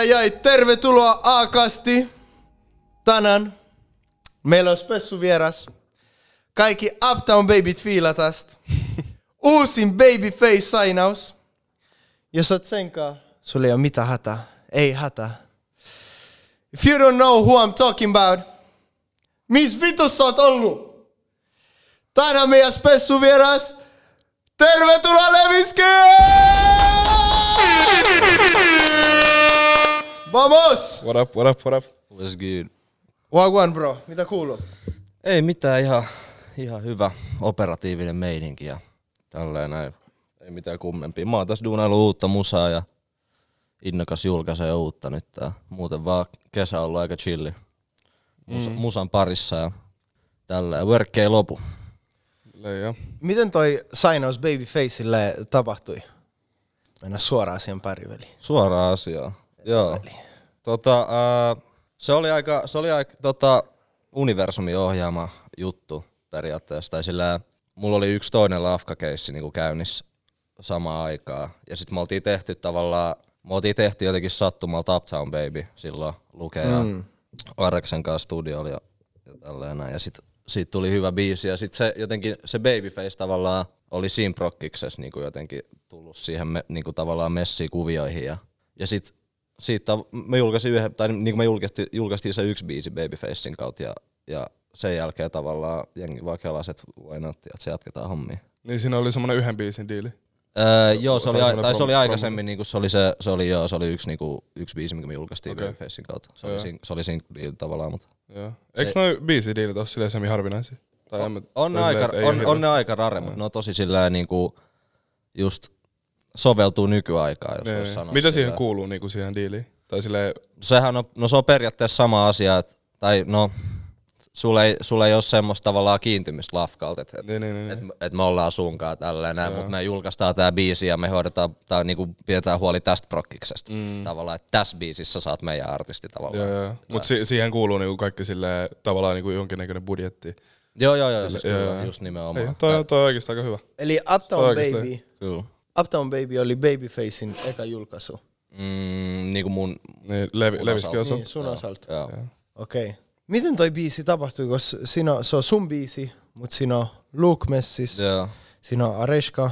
Ai ai tervetuloa A-kasti. Tänään meillä on spessu vieras. Kaikki Uptown Babyt fiilatast. Uusin Babyface-sainaus. Jos oot senkaan, sulla ei ole mitään hätää. Ei hätää. If you don't know who I'm talking about, missä vitussa oot ollut? Tänään meidän spessu vieras. Tervetuloa Leviske! Vamos! What up, what up, what up? What's good? Wagwan bro, mitä kuuluu? Ei mitään, ihan, ihan hyvä operatiivinen meininki ja tälleen näin. Ei mitään kummempia. Mä oon tässä duunailu uutta musaa ja innokas julkaisee uutta nyt. Tää. Muuten vaan kesä on ollut aika chilli. Musa, mm. Musan parissa ja tälleen. Work ei lopu. Leija. Miten toi sainaus Babyfaceille tapahtui? Mennä suoraan siihen pariväliin. Suoraa asiaa. Joo. Tota, ää, se oli aika, se oli aika tota, universumin ohjaama juttu periaatteessa. Tai sillä, mulla oli yksi toinen lafkakeissi niin käynnissä samaan aikaan. Ja sitten me oltiin tehty tavallaan, me oltiin tehty jotenkin sattumalta Uptown Baby silloin Luke ja mm. Areksen kanssa studiolla ja, ja tälleen näin. Ja sitten siitä tuli hyvä biisi ja sitten se jotenkin se Babyface tavallaan oli siinä prokkiksessa niin jotenkin tullut siihen me, niin kuin tavallaan messiin kuvioihin ja, ja sitten siitä me julkaisin yhden, tai niin kuin me julkaistiin, julkaistiin se yksi biisi Babyfacein kautta ja, ja sen jälkeen tavallaan jengi vaan kelasi, että nauttia, että se jatketaan hommia. Niin siinä oli semmonen yhden biisin diili. Öö, joo, se oli, Tai se oli aikaisemmin, niin se oli, se, se oli, joo, se oli yksi, niinku, yksi biisi, mikä me julkaistiin okay. Babyfacein kautta. Se Joo. oli, sin, se oli single tavallaan, mutta Joo. Eikö noi biisidiilit ole silleen semi harvinaisia? Tai en mä- on, ne silleen, aika, on, on ne aika rare, mutta ne on tosi sillä niinku, just soveltuu nykyaikaan, jos Niin, voisi niin. sanoa. Mitä siihen kuuluu niinku siihen diiliin? Tai silleen, Sehän on, no se on periaatteessa sama asia, että, tai no, sulla ei, sulla ei ole semmoista tavallaan kiintymistä lafkalta, että niin, niin, niin. et, et me ollaan sunkaan tälleen näin, mutta me julkaistaan tää biisi ja me hoidetaan, tai niinku pidetään huoli tästä prokkiksesta. Mm. Tavallaan, että tässä biisissä sä oot meidän artisti tavallaan. Joo, joo. Mut si- siihen kuuluu niinku kaikki silleen tavallaan niinku jonkinnäköinen budjetti. Joo, joo, joo, siis Joo, kyllä, joo. just nimenomaan. Ei, toi, toi on oikeesti aika hyvä. Eli Uptown. Baby. Kyllä. Uptown Baby oli Babyfacein eka julkaisu. Mm, niinku mun, Niin, Levi, Leviskin osalta. osa. Niin, sun osalta. joo. Okei. Okay. Miten toi biisi tapahtui, koska siinä on, se on sun biisi, mutta siinä on Luke Messis, Joo. siinä on Areshka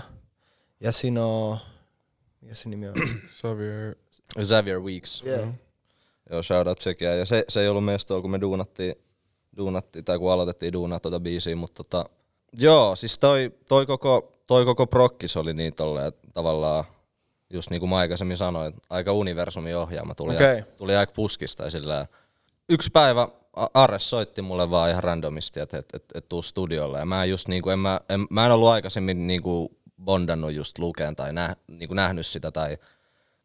ja siinä on... Mikä se nimi on? Xavier. Xavier Weeks. yeah. Joo, shoutout sekin. Ja se, se ei ollut mestoa, kun me duunattiin, duunattiin tai kun aloitettiin duunaa tuota biisiä, mutta tota, joo, siis toi, toi, koko, toi koko prokkis oli niin tolleen tavallaan, just niin kuin mä aikaisemmin sanoin, aika universumi ohjaama tuli, okay. tuli aika puskista sillä yksi päivä Ares soitti mulle vaan ihan randomisti, että et, et, et tuu studiolle. Ja mä just niinku, en mä, en, mä en ollut aikaisemmin niinku bondannut just lukeen tai nä, niinku nähnyt sitä tai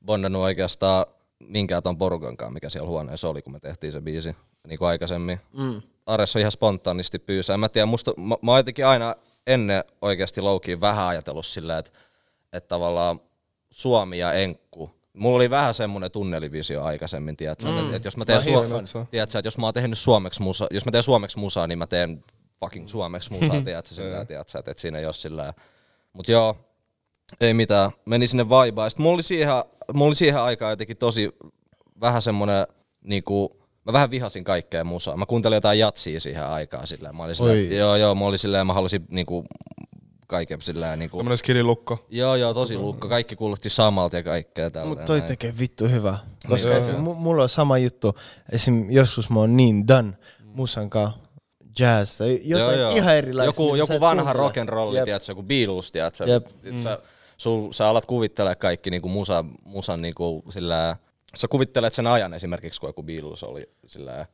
bondannut oikeastaan minkään ton porukankaan, mikä siellä huoneessa oli, kun me tehtiin se biisi niin kuin aikaisemmin. Mm. Ares on ihan spontaanisti pyysää. Mä tiedän, musta, mä, mä jotenkin aina ennen oikeasti loukiin vähän ajatellut silleen, että, että tavallaan Suomi ja Enkku, mulla oli vähän semmoinen tunnelivisio aikaisemmin, tiedätkö, mm. että, että jos mä teen Mä Suo- hiffaan. tiedätkö, että jos mä oon tehnyt suomeksi musa, jos mä teen suomeksi musaa, niin mä teen fucking suomeksi musaa, tiedätkö, sillä, tiedätkö, että, että siinä ei ole sillä Mut joo, ei mitään, meni sinne vaibaan. Sitten mulla oli siihen, mulla oli siihen aikaan jotenkin tosi vähän semmonen, niinku, mä vähän vihasin kaikkea musaa. Mä kuuntelin jotain jatsia siihen aikaan silleen. Mä olin silleen, että joo joo, mä olin silleen, mä halusin niinku, kaiken silleen niinku, Semmonen skidilukko. joo joo, tosi lukko. Kaikki kuulosti samalta ja kaikkea tälleen. Mutta toi näin. tekee vittu hyvä. Koska Joo, joo, joo. m- mulla on sama juttu. Esim. joskus mä oon niin done musan kanssa. Jazz tai jotain Joo, joo. ihan erilaista. Joku, sä joku vanha rock and rolli, Jep. tiedätkö, joku Beatles, tiedätkö, Jep. mm. sä, sul, sä alat kuvittelemaan kaikki niinku musa, musan niinku sillä, sä kuvittelet sen ajan esimerkiksi, kun joku Beatles oli sillä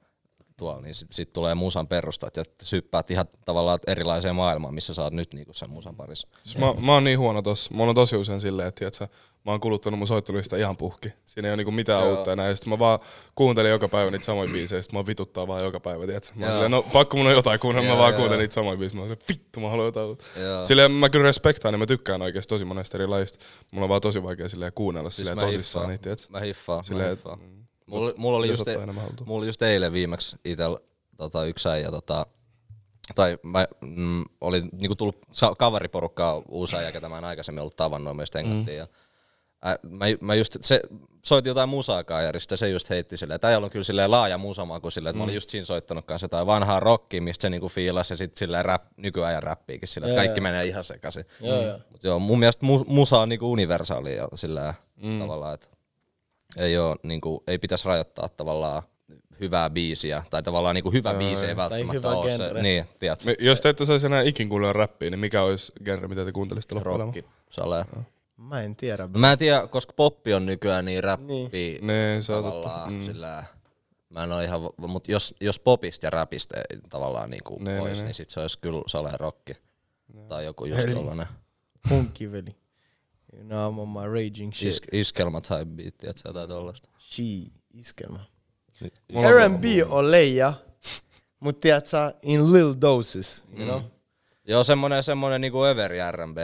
tuolla, niin sit, sit tulee musan perustat ja syppäät ihan tavallaan erilaiseen maailmaan, missä sä oot nyt niinku sen musan parissa. Siis mä, mä oon niin huono tossa. Mä oon tosi usein silleen, että tiiätsä, mä oon kuluttanut mun soittolista ihan puhki. Siinä ei ole niinku mitään Joo. uutta enää. Ja sit mä vaan kuuntelin joka päivä niitä samoja biisejä. Sit mä vituttaa vaan joka päivä, tiiätsä. Mä silleen, no pakko mun on jotain kuunnella. Mä vaan joo. kuuntelen niitä samoja biisejä. Mä oon silleen, vittu mä haluan jotain uutta. Joo. Silleen mä kyllä respektaan, niin mä tykkään oikeesti tosi monesta eri lajista. Mulla on vaan tosi vaikea silleen kuunnella silleen mä tosissaan hiffaan. niitä. Mä hiffaan, Silleen, mä et- hiffaan. Mulla, mulla, oli just, haltuun. mulla just eilen viimeksi itel tota, yksi äijä, tota, tai mä mm, oli niinku tullut sa- kaveriporukkaa uusi äijä, ketä mä en aikaisemmin ollut tavannut, me just Mm. ja Ä, mä, mä just, se soitti jotain musaakaan ja sitten se just heitti silleen, että on kyllä silleen laaja musamaku silleen, että mm. mä olin just siinä soittanut kanssa jotain vanhaa rockia, mistä se niinku fiilasi ja sitten silleen rap, nykyajan räppiikin silleen, että kaikki menee ihan sekaisin. Joo, joo. Mut joo, mun mielestä mu, musa on niinku universaali ja silleen mm. tavallaan, että ei, oo, niinku, ei pitäisi rajoittaa tavallaan hyvää biisiä, tai tavallaan niinku hyvä biisi ei välttämättä ole se. genre. Niin, tiedätkö? Me, jos te ette saisi enää ikin kuunnella räppiä, niin mikä olisi genre, mitä te kuuntelisitte loppujen Rocki, salee. Mä en tiedä. No mä en tiedä, koska poppi on nykyään niin räppi Niin, se on totta. tavallaan mm. sillä Mä en ole ihan, mutta jos, jos popista ja rapista ei tavallaan niinku Ne, ne, pois, ne. niin sit se olisi kyllä sale rocki. Tai joku just tollanen Punkki veli. You know I'm on my raging shit. is, iskelma type beat, tiedätkö jotain tollasta. She, on- R&B on leija, mut tiedät sä, in little doses, you know? Joo, semmonen, semmonen niinku överi R&B.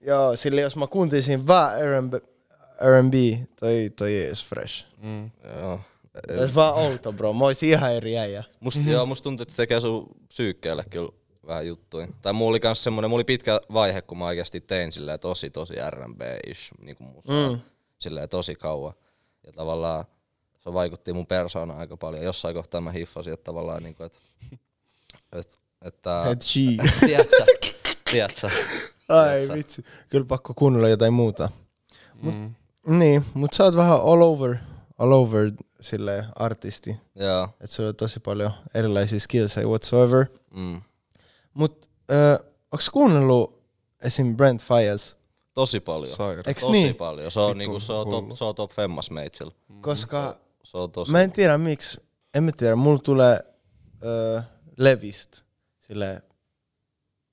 Joo, sillä jos mä kuuntelisin vaan R&B, R&B toi, toi ei fresh. Mm. Joo. Olisi vaan outo, bro. Mä oisin ihan eri äijä. Must, mm-hmm. joo, musta tuntuu, että se tekee sun psyykkeelle kyllä vähän juttuja. Tai mulla oli kans semmonen, mulla oli pitkä vaihe, kun mä oikeasti tein silleen tosi, tosi R&B-ish niinku musaa. Mm. Silleen tosi kauan. Ja tavallaan se vaikutti mun persoonaan aika paljon. Jossain kohtaa mä hiffasin, että tavallaan niinku, että... Et, että... Et she. Tiedätkö? Tiedätkö? Ai vitsi. Kyllä pakko kuunnella jotain muuta. Mut, Niin, mut sä oot vähän all over, all over sille artisti. Joo. Et sulla on tosi paljon erilaisia skillsejä whatsoever. Mm. Mut äh, onks kuunnellut esim. Brent Fayez? Tosi paljon. Saira. Eiks Tosi niin? paljon. Se on, niinku, se on, top, se on top femmas meitsillä. Koska Se on tosi... mä en tiedä miksi, en mä tiedä, mulla tulee äh, Levist sille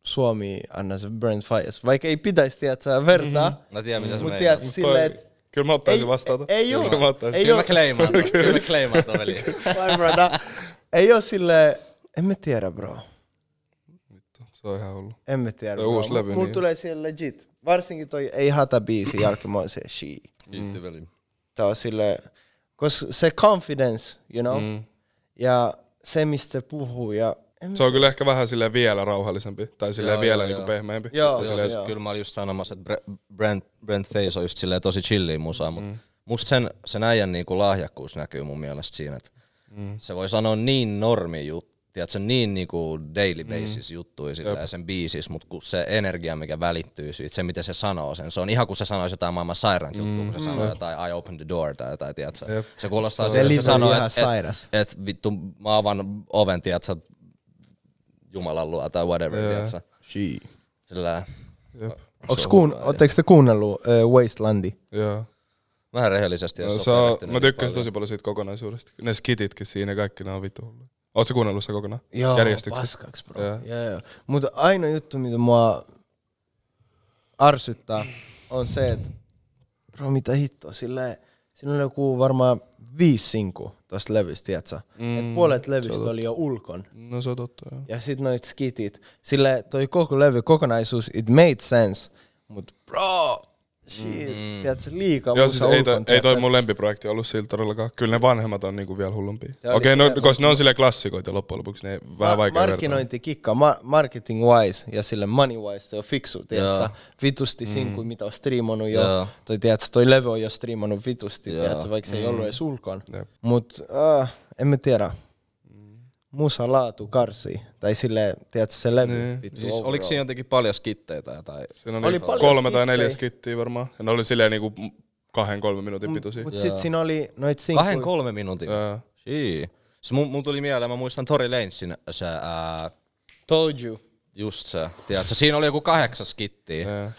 Suomi anna se Brent Fayez. Vaikka ei pitäisi tiedä, sä vertaa, Mä tiedän mitä se mut tiedät Mut toi- että Kyllä mä ottaisin Ei- vastaan. ei oo. Kyllä mä ottaisin. Ei Kyllä mä kleimaan. Kyllä mä kleimaan ton veli. Ei oo silleen, en mä tiedä bro. Se on ihan hullu. En mä tiedä Toi bro. uusi levy, Mulla niin- tulee siellä legit. Varsinkin toi Ei hata biisi jälkeen, se she. Kiitti veli. Tää on sille, koska se confidence, you know, Mm. ja se mistä se puhuu ja en Se on kyllä ehkä vähän silleen vielä rauhallisempi. Tai silleen Joo, vielä joo, niinku joo. pehmeämpi. Joo, Ja joo, silleen- joo. Kyllä mä olin just sanomassa, että Bre- Brent, Brent Face on just silleen tosi chilliä musaa, mutta mm. musta sen, sen äijän niinku lahjakkuus näkyy mun mielestä siinä, että mm. se voi sanoa niin normi juttu, tiedätkö, niin niinku daily basis mm. juttuja silleen sen biisis, mutta kun se energia, mikä välittyy siitä, se miten se sanoo sen, se on ihan kuin se sanoisi jotain maailman sairainta juttua, kun se sanoo jotain I open the door tai jotain, tiedätkö. Jep. Se kuulostaa Se siltä, että se sanoo, että et, et, vittu mä avan oven, tiedätkö, Jumalan luo tai whatever, Joo. tiedätkö. she. Sillä Jep. Onks kuun, ootteko te kuunnellut uh, Wastelandi? Joo. vähän rehellisesti, jos No, se perehtynyt mä tykkäsin paljon. tosi paljon siitä kokonaisuudesta. Ne skititkin siinä, kaikki ne on vittu hulluja. Ootko kuunnellut se kokonaan? Joo, Järjestyksessä? paskaks bro. Joo. Joo. Joo, Mutta ainoa juttu, mitä mua arsyttää, on se, että bro, mitä hittoa, sillä siinä oli joku varmaan viisi sinku tosta levystä, tiedätkö? Mm, Et puolet levystä oli jo ulkon. No se on totta, joo. Ja sit noit skitit. Sillä toi koko levy, kokonaisuus, it made sense. Mut bro, shit, mm. tiedätkö, liikaa Joo, siis ei, toi, ulkon, ei toi mun lempiprojekti ollut sillä todellakaan. Kyllä ne vanhemmat on niinku vielä hullumpia. Okei, okay, no, se- koska ne on silleen klassikoita loppujen lopuksi, ne vähän Ma- vaikea vertaa. markkinointikikka, ma- marketing wise ja sille money wise se on fiksu, tiedätkö? Vitusti mm. sinkui, mitä on striimannut jo. Toi, tiedätkö, toi levy on jo striimannut vitusti, tiedätkö, vaikka se ei ollut edes ulkon. Jep. Mut uh, en mä tiedä. Musa laatu karsii. Tai sille, tiedätkö, se levy. Niin. Vittu, Siis overall. oliko siinä jotenkin paljon skitteitä tai jotain? Siinä oli, Oli paljon kolme tai skittejä. neljä skittiä varmaan. Ja ne oli silleen niinku kahden, kolmen minuutin pituisia. Mut sit siinä oli noit sinkkuja. Kahden kolme minuutin. Joo. Shii. Se mun, mun tuli mieleen, mä muistan Tori Lanesin se, ää, Told you. Just se, tiedätkö, siinä oli joku kahdeksan skittiä, Joo.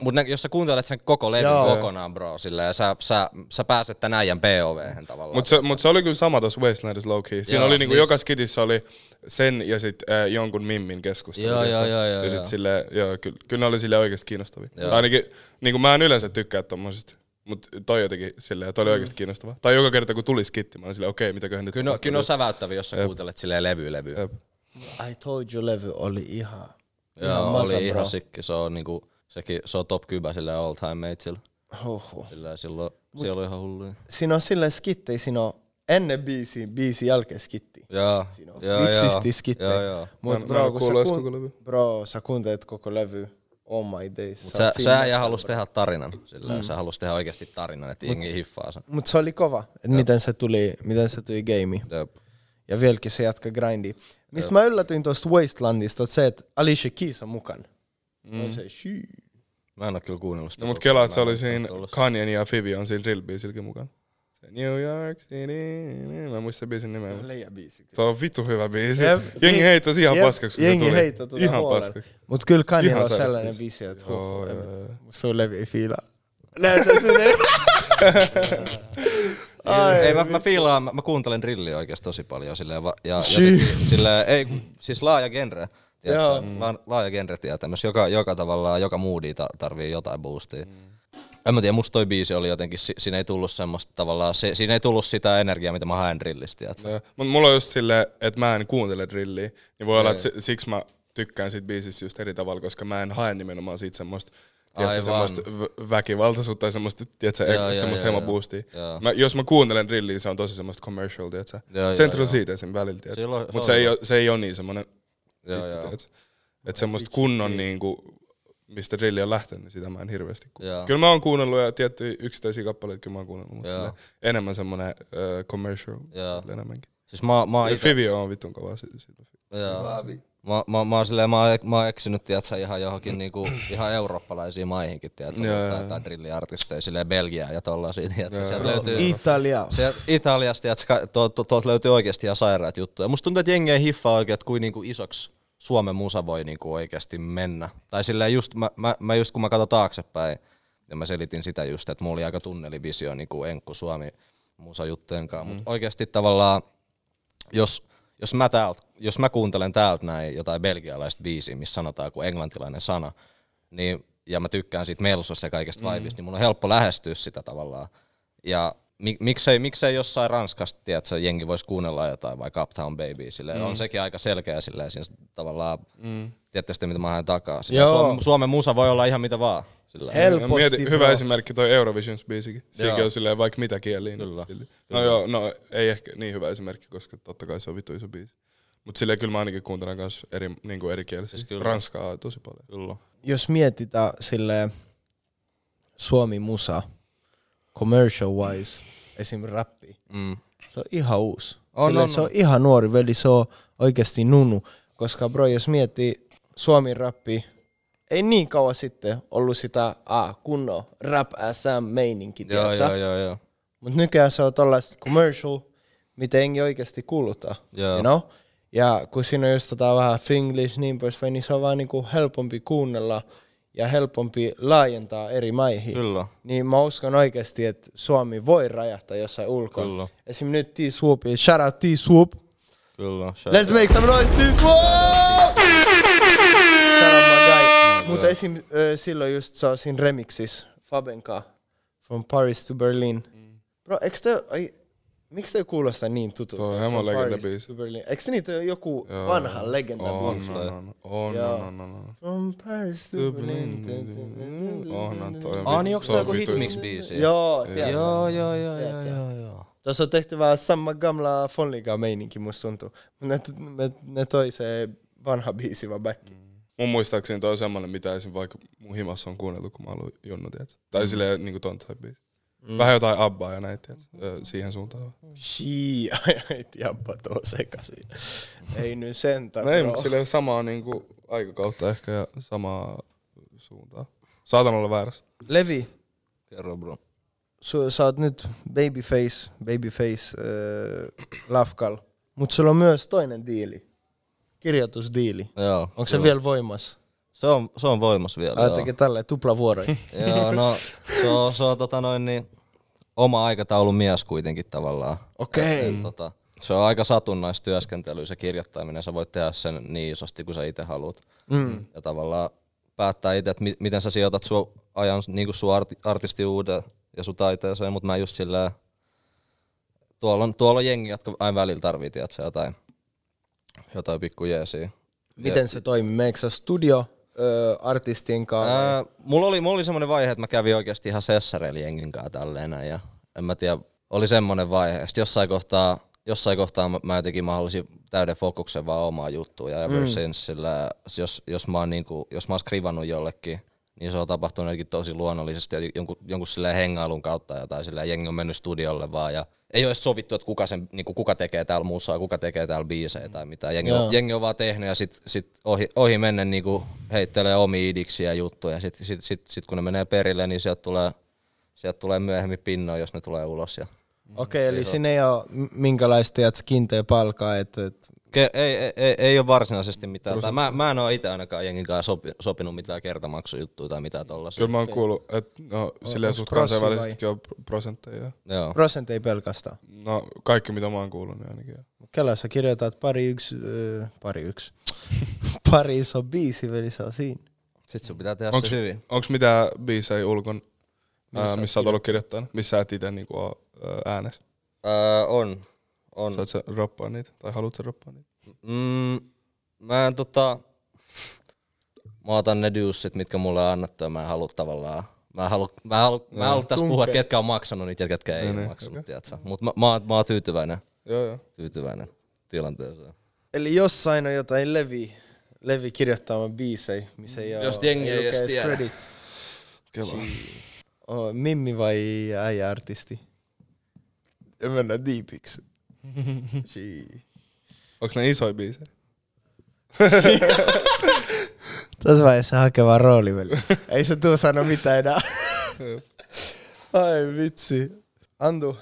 mut, jos sä kuuntelet sen koko levyn Joo. kokonaan, bro, silleen, sä, sä, sä pääset tän äijän POV-hän tavallaan. Mutta se, mut se oli kyllä sama tuossa Wastelandissa low key. Siinä Joo, oli niinku niin joka skitissä oli sen ja sit äh, jonkun mimmin keskustelu. Joo, joo, joo, joo, Ja sit joo. sille, joo, kyllä, kyllä ne oli sille oikeesti kiinnostavia. Joo. Ainakin, niinku mä en yleensä tykkää tommosista. Mut toi jotenkin silleen, toi oli oikeesti kiinnostavaa. Tai joka kerta kun tuli skitti, mä olin silleen, okei, mitäköhän nyt Kyllä, tapahtuu kyllä on säväyttäviä, jos sä kuuntelet silleen levy levy. Jep. I told you levy oli ihan... Joo, ihan masa, oli bro. ihan sikki. Se on niinku, sekin, se on top kybä silleen all time mateillä. Huhhuh. Silleen silloin, siellä on ihan hulluja. Siinä on sille skittei, siinä on ennen biisi, biisi jälkeen skitti. Joo, Siinä on joo, vitsisti skittei. Joo, joo. Mut Mä- mä bro, en kun sä, koko levy. bro, sä kuuntelet koko levy Oh my days. Mut sä, sä ja halus tehdä tarinan. Sillä mm. sä halus tehdä oikeasti tarinan, että jengi hiffaa sen. Mut se oli kova, että miten se tuli, miten se tuli gamei. Jep. Ja vieläkin se jatka grindia. Mistä mä yllätyin tuosta Wastelandista, on se, että Alicia Keys on mukana. Mm. Se, shii. Mä en oo kyllä kuunnellut sitä. No, mut kelaa, että se oli siinä Kanyen ja Fivion siinä drill-biisilläkin mukana. Se New York City, mä en muista biisin nimeä. Leija biisi. Se on vittu hyvä biisi. Jep. Jengi heittäisi ihan Jep, paskaksi, kun se jengi tuli. heittää tota Ihan huolella. paskaksi. Mut kyllä Kanye on sellainen biisi. biisi, että Joo, huh, joo, joo. sun levi ei fiilaa. Näytä sinne. Ai, ei, mä, mä fiilaan, mä, mä kuuntelen drilliä oikeesti tosi paljon silleen, va, ja jotenkin, silleen, ei, siis laaja genre. Tiedätkö, la, laaja genre tietämys. Joka, joka tavallaan, joka moodi ta, tarvii jotain boostia. Mm. En mä tiedä, musta toi biisi oli jotenkin, si, siinä ei tullut semmoista tavallaan, se, siinä ei tullut sitä energiaa, mitä mä haen drillistä. tiedätkö? Joo. Mut mulla on just silleen, että mä en kuuntele drilliä, niin voi olla, että si- siksi mä tykkään siitä biisistä just eri tavalla, koska mä en hae nimenomaan siitä semmoista tiedätkö, Aivan. semmoista vä- väkivaltaisuutta tai semmoista, tiedätkö, Joo, joo, joo, semmoista joo. Mä, jos mä kuuntelen drilliä, se on tosi semmoista commercial, tiedätkö? Joo, Central joo. siitä esim. välillä, tiedätkö? Mutta se se, on ei oo- se ei ole niin semmoinen vittu, tiedätkö? Että semmoista kunnon niinku, mistä drilli on lähtenyt, niin sitä mä en hirveästi Joo. kuunnella. Kyllä mä oon kuunnellut ja tiettyjä yksittäisiä kappaleita kyllä mä oon kuunnellut, mutta enemmän semmoinen uh, commercial enemmänkin. Siis mä, mä ite, Fivio on vittun kova joo. Mä, mä, mä, oon silleen, mä, oon, mä oon eksynyt, tiedätkö, ihan johonkin niinku, ihan eurooppalaisiin maihinkin, tiedätkö, Joo, jotain, drilliartisteja, silleen Belgiaa ja tollasia, sieltä löytyy... Italia. Se Italiasta, tiedätkö, tuolta to, löytyy oikeasti ihan sairaat juttuja. Musta tuntuu, että jengi ei hiffaa oikein, että kuin niinku isoksi Suomen musa voi niinku oikeasti mennä. Tai silleen just, mä, mä, mä just kun mä katson taaksepäin, ja mä selitin sitä just, että mulla oli aika tunnelivisio niinku Enkku Suomi musajuttujen kanssa. Mm. Mutta oikeasti tavallaan, jos, jos, mä täältä, jos mä kuuntelen täältä näin jotain belgialaista biisiä, missä sanotaan kuin englantilainen sana, niin, ja mä tykkään siitä melsosta ja kaikesta mm. vibista, niin mun on helppo lähestyä sitä tavallaan. Ja mi, miksei, miksei jossain Ranskasta, tiedätkö, jengi voisi kuunnella jotain vai Uptown Baby, silleen, mm. on sekin aika selkeä silleen, siinä tavallaan, mm. tiedätte sitten mitä mä haen takaa. Suomen, Suomen musa voi olla ihan mitä vaan. Silleen. Helposti, Mieti, bro. hyvä esimerkki toi Eurovisions-biisikin. Siinäkin Joo. on silleen vaikka mitä kieliä. niin Kyllä. No joo, no ei ehkä niin hyvä esimerkki, koska totta kai se on vittu iso biisi. Mut silleen kyllä mä ainakin kuuntelen kans eri, niinku eri kielisiä. Siis kyllä. Ranskaa tosi paljon. Kyllä. Jos mietitään sille Suomi musa, commercial wise, esim. rappi, Mm. se on ihan uusi. On, Sille on, se on on. ihan nuori veli, se on oikeasti nunu. Koska bro, jos miettii Suomi rappi, ei niin kauan sitten ollut sitä ah, kunnon rap SM meininki, Joo, joo, joo, joo. Mutta nykyään se on tollaista commercial, mitä engi oikeasti kuuluttaa. Joo. You know? Ja kun siinä on just tota vähän finglish niin poispäin, niin se on vaan niinku helpompi kuunnella ja helpompi laajentaa eri maihin. Kyllä. Niin mä uskon oikeasti, että Suomi voi rajahtaa jossain ulkoa. Kyllä. Esim. nyt T-Swoop, shout out T-Swoop. Kyllä. Let's make some noise, T-Swoop! Shout out. Mutta esim. silloin just siinä remixissä, Fabenka, From Paris to Berlin. Bro, eikö te, miksi te kuulostaa niin tutulta? Tuo on legendabiisi. to Berlin. Eikö niitä ole joku Joo. vanha legenda On, biisi? on, on, on, on, on, on. From Paris to Berlin. Onhan toi on Ah, niin onks se toi on joku vittu- hitmix-biisi? Joo? Joo, joo, joo, joo, joo. Tuossa on tehty vähän samma gamla Fonliga meininki, musta tuntuu. Ne, ne, ne toi se vanha biisi vaan back. Mun muistaakseni toi on semmonen, mitä esim. vaikka mun himassa on kuunneltu, kun mä oon ollut junnu, tiedätkö? Tai mm. silleen niinku ton type biisi. Mm. Vähän jotain Abbaa ja näitä, Siihen suuntaan. Shii, et jabba tuo sekaisin. Ei nyt sentään, No ei, mutta silleen samaa niinku aikakautta ehkä ja samaa suuntaa. Saatan olla väärässä. Levi, Kerro bro. su, sä oot nyt babyface, babyface äh, lafkal. Mut sulla on myös toinen diili. Kirjoitusdiili. Joo. Onko se vielä voimassa? Se on, se on voimassa vielä, joo. Ajattelin tälleen tuplavuoroja. Joo, no se on, se on tota noin niin, oma aikataulun mies kuitenkin tavallaan. Okei. Et, tota, se on aika satunnaista työskentelyä se kirjoittaminen. Sä voit tehdä sen niin isosti kuin sä itse haluat. Mm. Ja tavallaan päättää itse, että mi- miten sä sijoitat sun ajan niin kuin sun arti- artistiuuden ja sun taiteeseen, mutta mä just sillä tuolla on, tuolla on jengi, jotka aina välillä tarvii, tiedätkö, jotain, jotain pikku jeesiä. Miten se toimii? Meikö sä studio ö, artistien kanssa? Ää, mulla oli, mulla oli semmoinen vaihe, että mä kävin oikeasti ihan sessareilla jengin kanssa tälleen näin, ja en mä tiedä, oli semmoinen vaihe. Sitten jossain kohtaa jossain kohtaa mä, mä jotenkin mä halusin täyden fokuksen vaan omaa juttua ja ever mm. since, sillä jos, jos mä oon niinku, jos mä oon skrivannut jollekin, niin se on tapahtunut jotenkin tosi luonnollisesti ja jonkun, jonkun silleen hengailun kautta ja tai silleen jengi on mennyt studiolle vaan ja ei ole edes sovittu, että kuka, sen, niinku, kuka tekee täällä musaa, kuka tekee täällä biisejä tai mitään. Jengi, on, jengi on vaan tehnyt ja sit, sit ohi, ohi mennen niinku heittelee omia idiksiä ja juttuja. Sitten sit, sit, sit, kun ne menee perille, niin sieltä tulee, sieltä tulee myöhemmin pinnoja, jos ne tulee ulos. Ja Okei, okay, eli siinä ei ole minkälaista kiinteä palkaa, että et, Ke, ei, ei, ei, ei ole varsinaisesti mitään. Tai mä, mä en ole itse ainakaan jengin kanssa sopi, sopinut mitään kertamaksujuttuja tai mitään tollasia. Kyllä mä oon kuullut, että no, silleen suht kansainvälisestikin on pr- prosentteja. Joo. prosent ei pelkästään. No kaikki mitä mä oon kuullut niin ainakin. Kela sä kirjoitat pari yksi, äh, pari yksi, pari iso biisi, veli se on siinä. Sitten sun pitää tehdä Onks, se hyvin. onks mitään biisejä ulkon, ää, Missä missä oot ollut kirjoittanut, missä et ite niinku oo ää, äänessä? Öö, on. On. Saat sä roppaa niitä, tai haluat sä roppaa niitä? Mm, mä en tota... Mä otan ne duessit, mitkä mulle on annettu ja mä en halua tavallaan... Mä halu, mä halu, mä halu tässä puhua, ketkä on maksanut niitä ja ketkä ei ole niin, maksanut, okei. tiedätkö? Mut mä, mä, mä oon tyytyväinen, Joo joo. tyytyväinen tilanteeseen. Eli jossain on jotain levi, levi kirjoittamaan biisejä, missä ei Jos jengi ei edes tiedä. credits. Kela. Oh, Mimmi vai äijä-artisti? En mennä diipiksi. Onks ne isoja biisejä? Tässä vaiheessa hakeva rooli veli. Ei se tuu sano mitään enää. Ai vitsi. Antu,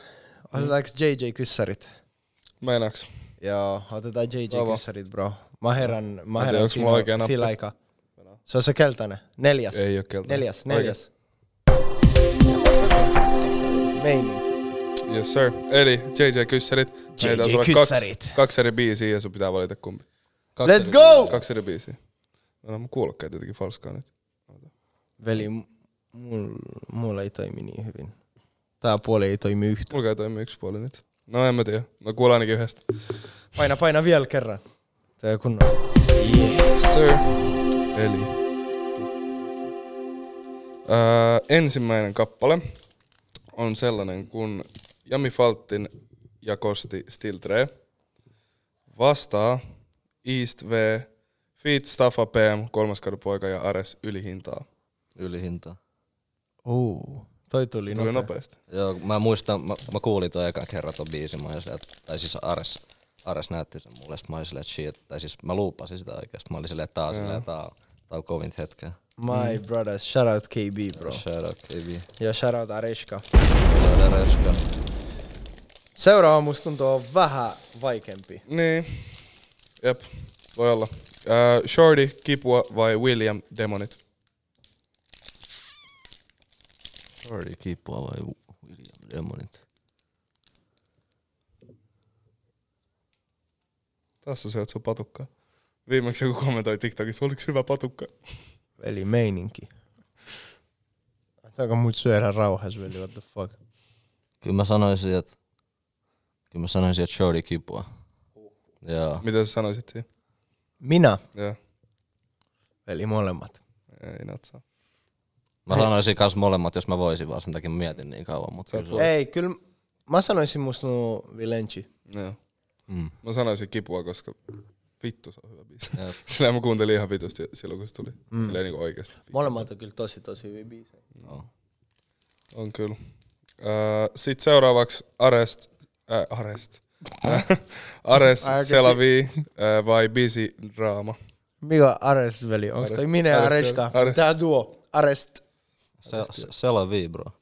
otetaanko JJ-kyssärit? Meinaaks? Joo, otetaan Bravo. JJ-kyssärit bro. Mä herän, mä herän mulla siinä, sillä aikaa. Se on se keltainen. Neljäs. Ei oo keltainen. Neljäs, neljäs. Meininki. Yes sir. Eli JJ-kyssärit. Meillä on sulle JJ-kyssärit. Kaksi, kaksi eri biisiä ja sun pitää valita kumpi. Kaksi Let's eri- go! Kaksi eri biisiä. On mun kuulokkeet jotenkin falskaa nyt. Veli, m- mul, mulla ei toimi niin hyvin. Tää puoli ei toimi yhtään. Mulla ei toimi yksi puoli nyt. No en mä tiedä. Mä kuulen ainakin yhdestä. Paina, paina vielä kerran. Tää kunnon. Yes sir. Eli. Ää, ensimmäinen kappale on sellainen kuin Jami Faltin ja Kosti Stiltre vastaa East V, Feet Staffa PM, kolmas poika ja Ares ylihintaa. Ylihintaa. Uu, toi tuli, Se tuli nopea. nopeasti. Joo, mä muistan, mä, mä kuulin toi ekan kerran ton biisin, mä olin tai siis Ares, Ares näytti sen mulle, sit mä olin silleen, että shit, tai siis mä luupasin sitä oikeesti, mä olin silleen, että tää on silleen, tää on, tää on kovin hetkeä. My brothers, shout out KB bro. Shout out KB. Ja shout out out Reska. Seuraava musta tuntuu vähän vaikeampi. Niin. Jep. Voi olla. Uh, Shorty, Kipua vai William Demonit? Sorry, kipua vai William Demonit? Tässä se, että se on patukka. Viimeksi joku kommentoi TikTokissa, oliko hyvä patukka? Eli meininki. Saanko mut syödä rauhassa veli, what the fuck? Kyllä mä sanoisin, että kyllä mä sanoisin, että Shorty kipua. Joo. Mitä sä sanoisit siihen? Minä, Joo. eli molemmat. Ei natsaa. Mä sanoisin kans molemmat, jos mä voisin vaan, sen takia mä mietin niin kauan, mutta kyllä on. Ei, kyllä mä sanoisin musta nu Vilenci. Joo. Mm. Mä sanoisin Kipua, koska vittu se on hyvä biisi. Jep. Sillä mä kuuntelin ihan vitusti silloin, kun se tuli. Mm. Silleen niinku oikeesti. Molemmat on kyllä tosi tosi hyviä biisejä. Joo. On kyllä. Uh, Sitten seuraavaksi Arest. Äh, Arest. Ares Aika- Selavi uh, vai Busy Drama? Mikä on Arest veli? Onko Arest- toi minä Areska? Tää duo. Arest. Se, se, Selavi, bro.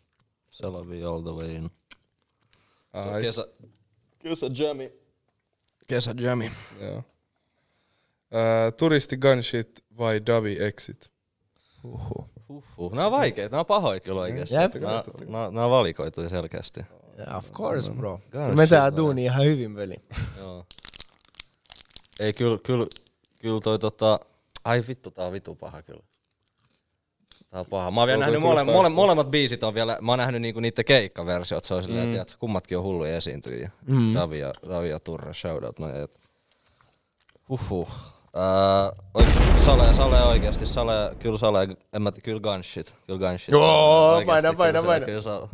Selavi all the way in. Ai, Kesä, kesä jammi. Kesä jammi. joo. Uh, turisti Gunshit vai Davi Exit? Uhu. Huhhuh. Nää on vaikeita, nää on pahoja kyllä oikeesti. Jep. Nää, nää, nää on valikoituja selkeästi. Yeah, of course, bro. God Me shit, tehdään man. duuni ihan hyvin, veli. Joo. Ei kyllä, kyllä, kyllä toi tota... Ai vittu, tää on vitu paha kyllä. Tää on paha. Mä oon vielä nähnyt mole, mole, molemmat biisit on vielä, mä oon nähnyt niinku niitten keikkaversiot, se on silleen, mm. että kummatkin on hulluja esiintyjiä. Mm. Davi, ja, Turre, shoutout noit. Huhhuh. Öö, Sale, Sale oikeesti, Sale, kyllä Sale, en mä, kyllä gunshit, kyllä gunshit. Joo, Oikeesti, paina, paina, paina. Kyllä, Sale,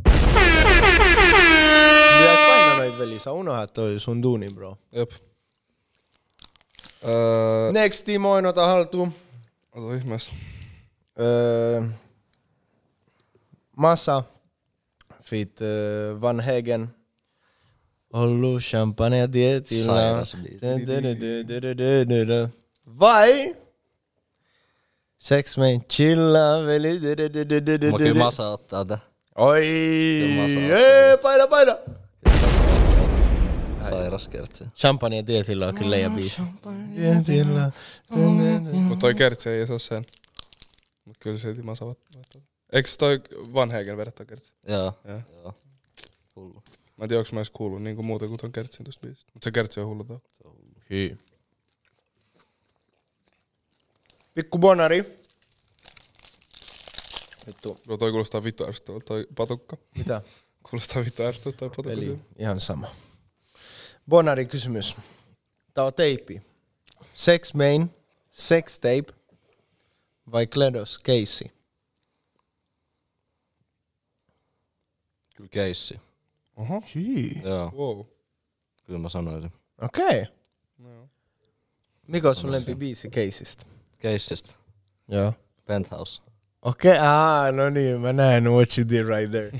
Pitäis painaa noit veli, sä unohat toi sun duuni bro. Jep. Öö, Next Timo, ota haltuun. ota ihmeessä. Öö, Massa, fit öö, Van Hegen. Ollut champagne dietillä. Sairas biisi. Vai? Sex main chilla, veli. Mä kyllä Masa ottaa tää. Oi, Kyllä Masa ottaa. ei, paina, paina. Sairas kertsi. Champagne dietillä on kyllä leija biisi. Dietillä. Mut toi kertsi ei se oo sen. Mut kyllä se Timo saa ottaa. Eiks toi Van Hegen vedettä kertsi? Joo. Joo. Joo. Hullu. Mä en tiedä, onks mä edes kuullut niinku muuta kuin ton kertsin tosta biisistä. Mut se kertsi on hullu tuo. Hyi. Pikku bonari. Vittu, Bro, toi kuulostaa vittu ärsyttävältä toi patukka. mitä? Kuulostaa vittu ärsyttävältä toi patukka. Eli ihan sama. Bonari kysymys. Tää on teippi. Sex main, sex tape vai Kledos keissi? Kyllä keissi. Oho. Hyi. Joo. Wow. Kyllä mä sanoisin. Okei. Okay. No. Mikä on sun lempi biisi keisistä? Keissistä. Joo. Penthouse. Okei, okay, ah, no niin, mä näen what you did right there.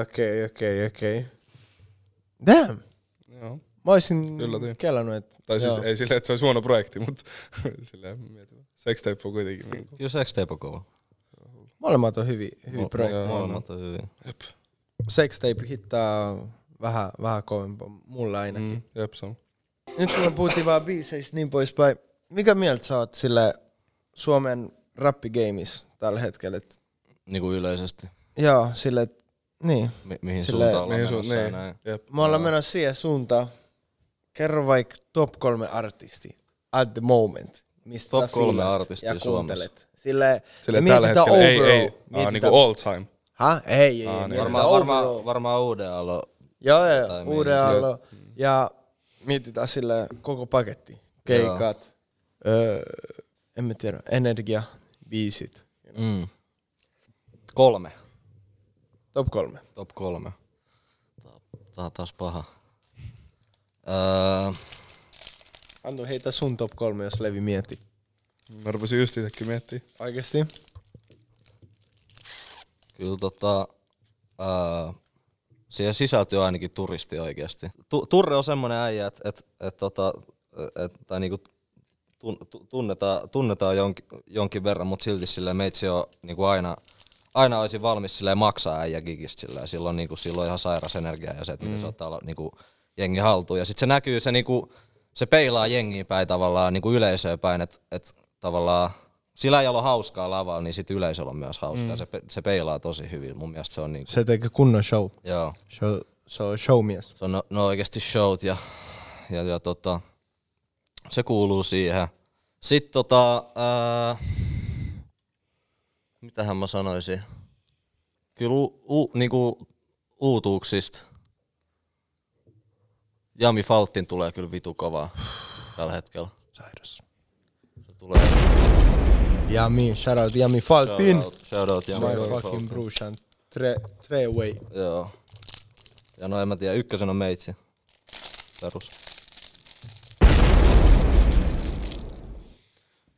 Okei, okei, okei. Damn. Joo. Mä oisin Yllätyin. kellannut, että... Tai siis joo. ei silleen, että se olisi huono projekti, mutta silleen mietin. Sextape on kuitenkin niinku. Kyllä sextape on kova. Molemmat on hyvin, hyvin Mo- projekteja. mo- Molemmat on hyvin. Jep. Sextape hittaa vähän, vähän kovempaa, mulle ainakin. Mm, jep, se on. Nyt kun me puhuttiin vaan biiseistä niin poispäin, mikä mieltä sä oot sille Suomen rappigameissa tällä hetkellä? Et, Niinku yleisesti. joo, sille, et, niin. Mi- mihin Silleen- suuntaan ollaan Niin, su- menossa niin. näin. Jep. Me ollaan menossa siihen suuntaan. Kerro vaikka top kolme artisti at the moment. Mistä Top kolme artistia ja Suomessa. kuuntelet. Sille, Silleen me tällä hetkellä ei, overall. ei, aa, mietitään- niinku all time. Ha? Ei, ei, Aa, ei. niin. mietitään Varmaan, varmaan, varmaan uuden alo. Joo, joo, uuden mihin allo. Ja mietitään sille koko paketti. Keikat, en mä tiedä, energia, biisit. Mm. Kolme. Top kolme. Top kolme. Tää- on taas paha. Öö, Antu heitä sun top kolme, jos Levi mietti. Mä rupesin just itsekin miettimään. Oikeesti? kyllä tota, öö, siihen sisältyy ainakin turisti oikeasti. Tu- Turre on semmonen äijä, että et, et, tota, et, tai niinku tunnetaan, tunnetaan jonkin, jonkin verran, mutta silti sille meitsi on niinku aina, aina olisi valmis silleen maksaa äijä gigistä silleen. Silloin, niinku, silloin ihan sairas energia ja se, että miten se ottaa olla, niinku, jengi haltuun. Ja sitten se näkyy, se, niinku, se peilaa jengiä päin tavallaan niinku yleisöä päin, että et, tavallaan sillä ei ole hauskaa lavalla, niin sitten yleisöllä on myös hauskaa. Se, pe- se peilaa tosi hyvin. Mun mielestä se on niinku, Se tekee kunnon show. joo, show se on showmies. se on no, no oikeasti showt ja, ja, ja tota, se kuuluu siihen. Sitten tota, ää, mitähän mä sanoisin? Kyllä u, u, niinku uutuuksista. Jami Faltin tulee kyllä vitu kovaa tällä hetkellä. Sairas. Se tulee. Yami, shout out Yami Faltin. Shout out, shout out Jami My Faltin. fucking brushan. Tre, tre away. Joo. Ja no en mä tiedä, ykkösen on meitsi. Perus.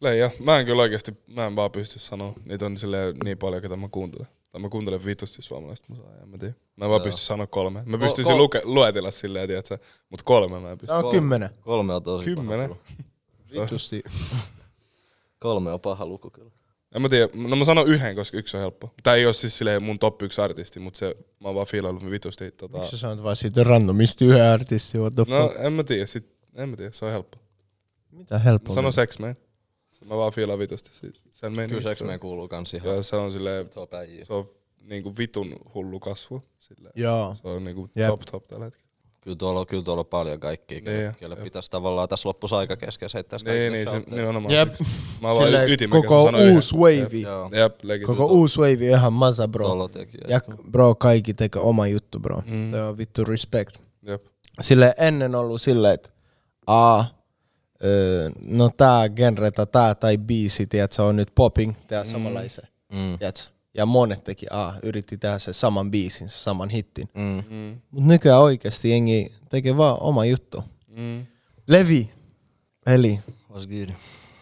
Leija, mä en kyllä oikeesti, mä en vaan pysty sanoa. Niitä on niin paljon, ketä mä kuuntelen. Tai mä kuuntelen vitusti suomalaista musaa, en mä tiedä. Mä en vaan pysty sanoa kolme. Mä pystyisin ko- luke, luetella silleen, tiedätkö, mut kolme mä en pysty. Tää on kymmenen. Kolme on tosi Kymmenen? Vitusti. Kolme on paha luku kyllä. En mä tiedä, no mä sanon yhden, koska yksi on helppo. Tää ei oo siis silleen mun top yksi artisti, mut se, mä oon vaan fiilaillut vitusti tota... Miksi sä sanot vaan siitä randomisti yhden artisti, what the No fuck? en mä tiedä, sit, en mä tiedä, se on helppo. Mitä helppoa? Mä sanon Sex Man. Mä vaan fiilaan vitusti siitä. Sen meni. Kyllä Sex Man kuuluu kans ihan Ja se on silleen, top äijä. se on niinku vitun hullu kasvu. Silleen. Joo. Se on niinku Jep. top top tällä hetkellä. Kyllä tuolla, on- kyllä tuolla on paljon kaikkia, kelle, Niin, kelle jep. pitäisi tavallaan tässä loppus aika kesken heittäisi Niin, kaikille niin, se, nimenomaan. Jep. Siis. Mä oon vaan Silleen ytimekäs, koko uusi wave. Joo, Jep, legit. Koko uusi wave ihan masa, bro. Ja bro, kaikki tekee oma juttu, bro. Mm. Se on vittu respect. Jep. Sille ennen ollut silleen, että a, öö, no tää genreta, tää tai biisi, tiedät, se on nyt popping, tehdä samanlaisen. Mm. Ja monet teki, ah, yritti tehdä se saman biisin, saman hittin. Mm. Mm. Mut nykyään oikeasti jengi tekee vaan oma juttu. Mm. Levi, Eli, What's good?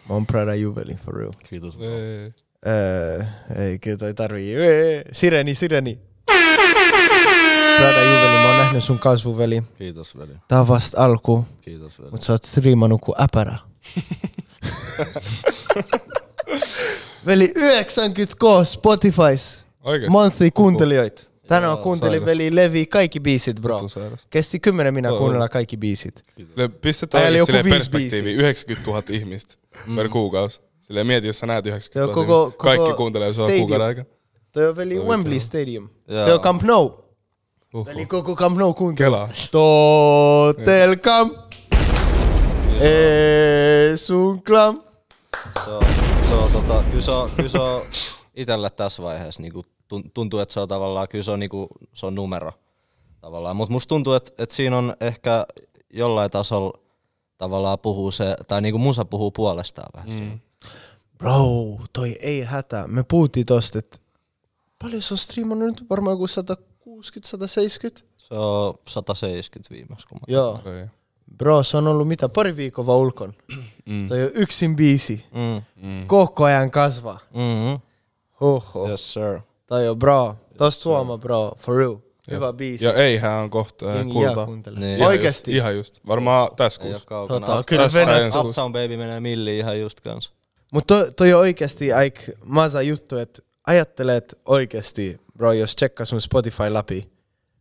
mä oon proud of you, Veli, for real. Kiitos. Ei. Öö, ei, kyllä toi tarvii. Sireni, sireni. Proud of you, Veli, mä oon nähnyt sun kasvu, Veli. Kiitos veli. Tää on vasta alku, Kiitos veli. mut sä oot striimannut kuin äpärä. Veli, 90k Spotifys. Oikeesti? Monthly kuuntelijoita. Tänään Joo, kuuntelin sairas. veli Levi kaikki biisit, bro. Vitun sairas. Kesti 10 minä Joo. kuunnella kaikki biisit. Sille Pistetään Äijällä oikeesti joku silleen viisi perspektiiviin 90 000 ihmistä per kuukausi. Silleen mieti, jos sä näet 90 000 Se on koko- ihmistä. Kaikki koko kuuntelee sua stadium. kuukauden aikana. Toi on veli Wembley. Stadium. Joo. Toi on Camp Nou. Uhuh. Veli koko Camp Nou kuuntelee. Kelaa. Totel Camp. Ee, sun klam. Se on, se on, tota, kyllä se on, kyllä se on itelle tässä vaiheessa niinku, tun- tuntuu, että se on tavallaan, kyllä se on, niinku, se on numero tavallaan. Mutta musta tuntuu, että, että siinä on ehkä jollain tasolla tavallaan puhuu se, tai niinku musa puhuu puolestaan vähän. Mm. Bro, toi ei hätä. Me puhuttiin tosta, että paljon se on striimannut nyt? Varmaan joku 160-170? Se on 170 viimeksi, kun mä... Joo. Okei. Bro, se on ollut mitä? Pari viikkoa vaan ulkon. Mm. Toi on yksin biisi. Mm. Mm. Koko ajan kasvaa. Mm-hmm. Huhhuh. Yes sir. Toi on bro. Tosta tuoma bro. For real. Hyvä biisi. Ja eihän on kohta äh, kultaa. kuuntele. Niin. Ihan Oikeesti. Just, ihan just. Varmaan tässä Ei oo kuussa. kaukana. Tota, Up- kyllä tässä Venä-. Uptown Baby menee milliin ihan just kans. Mutta toi, toi on oikeasti aik masa juttu, että ajattelet oikeasti, bro, jos tsekkaa sun Spotify läpi,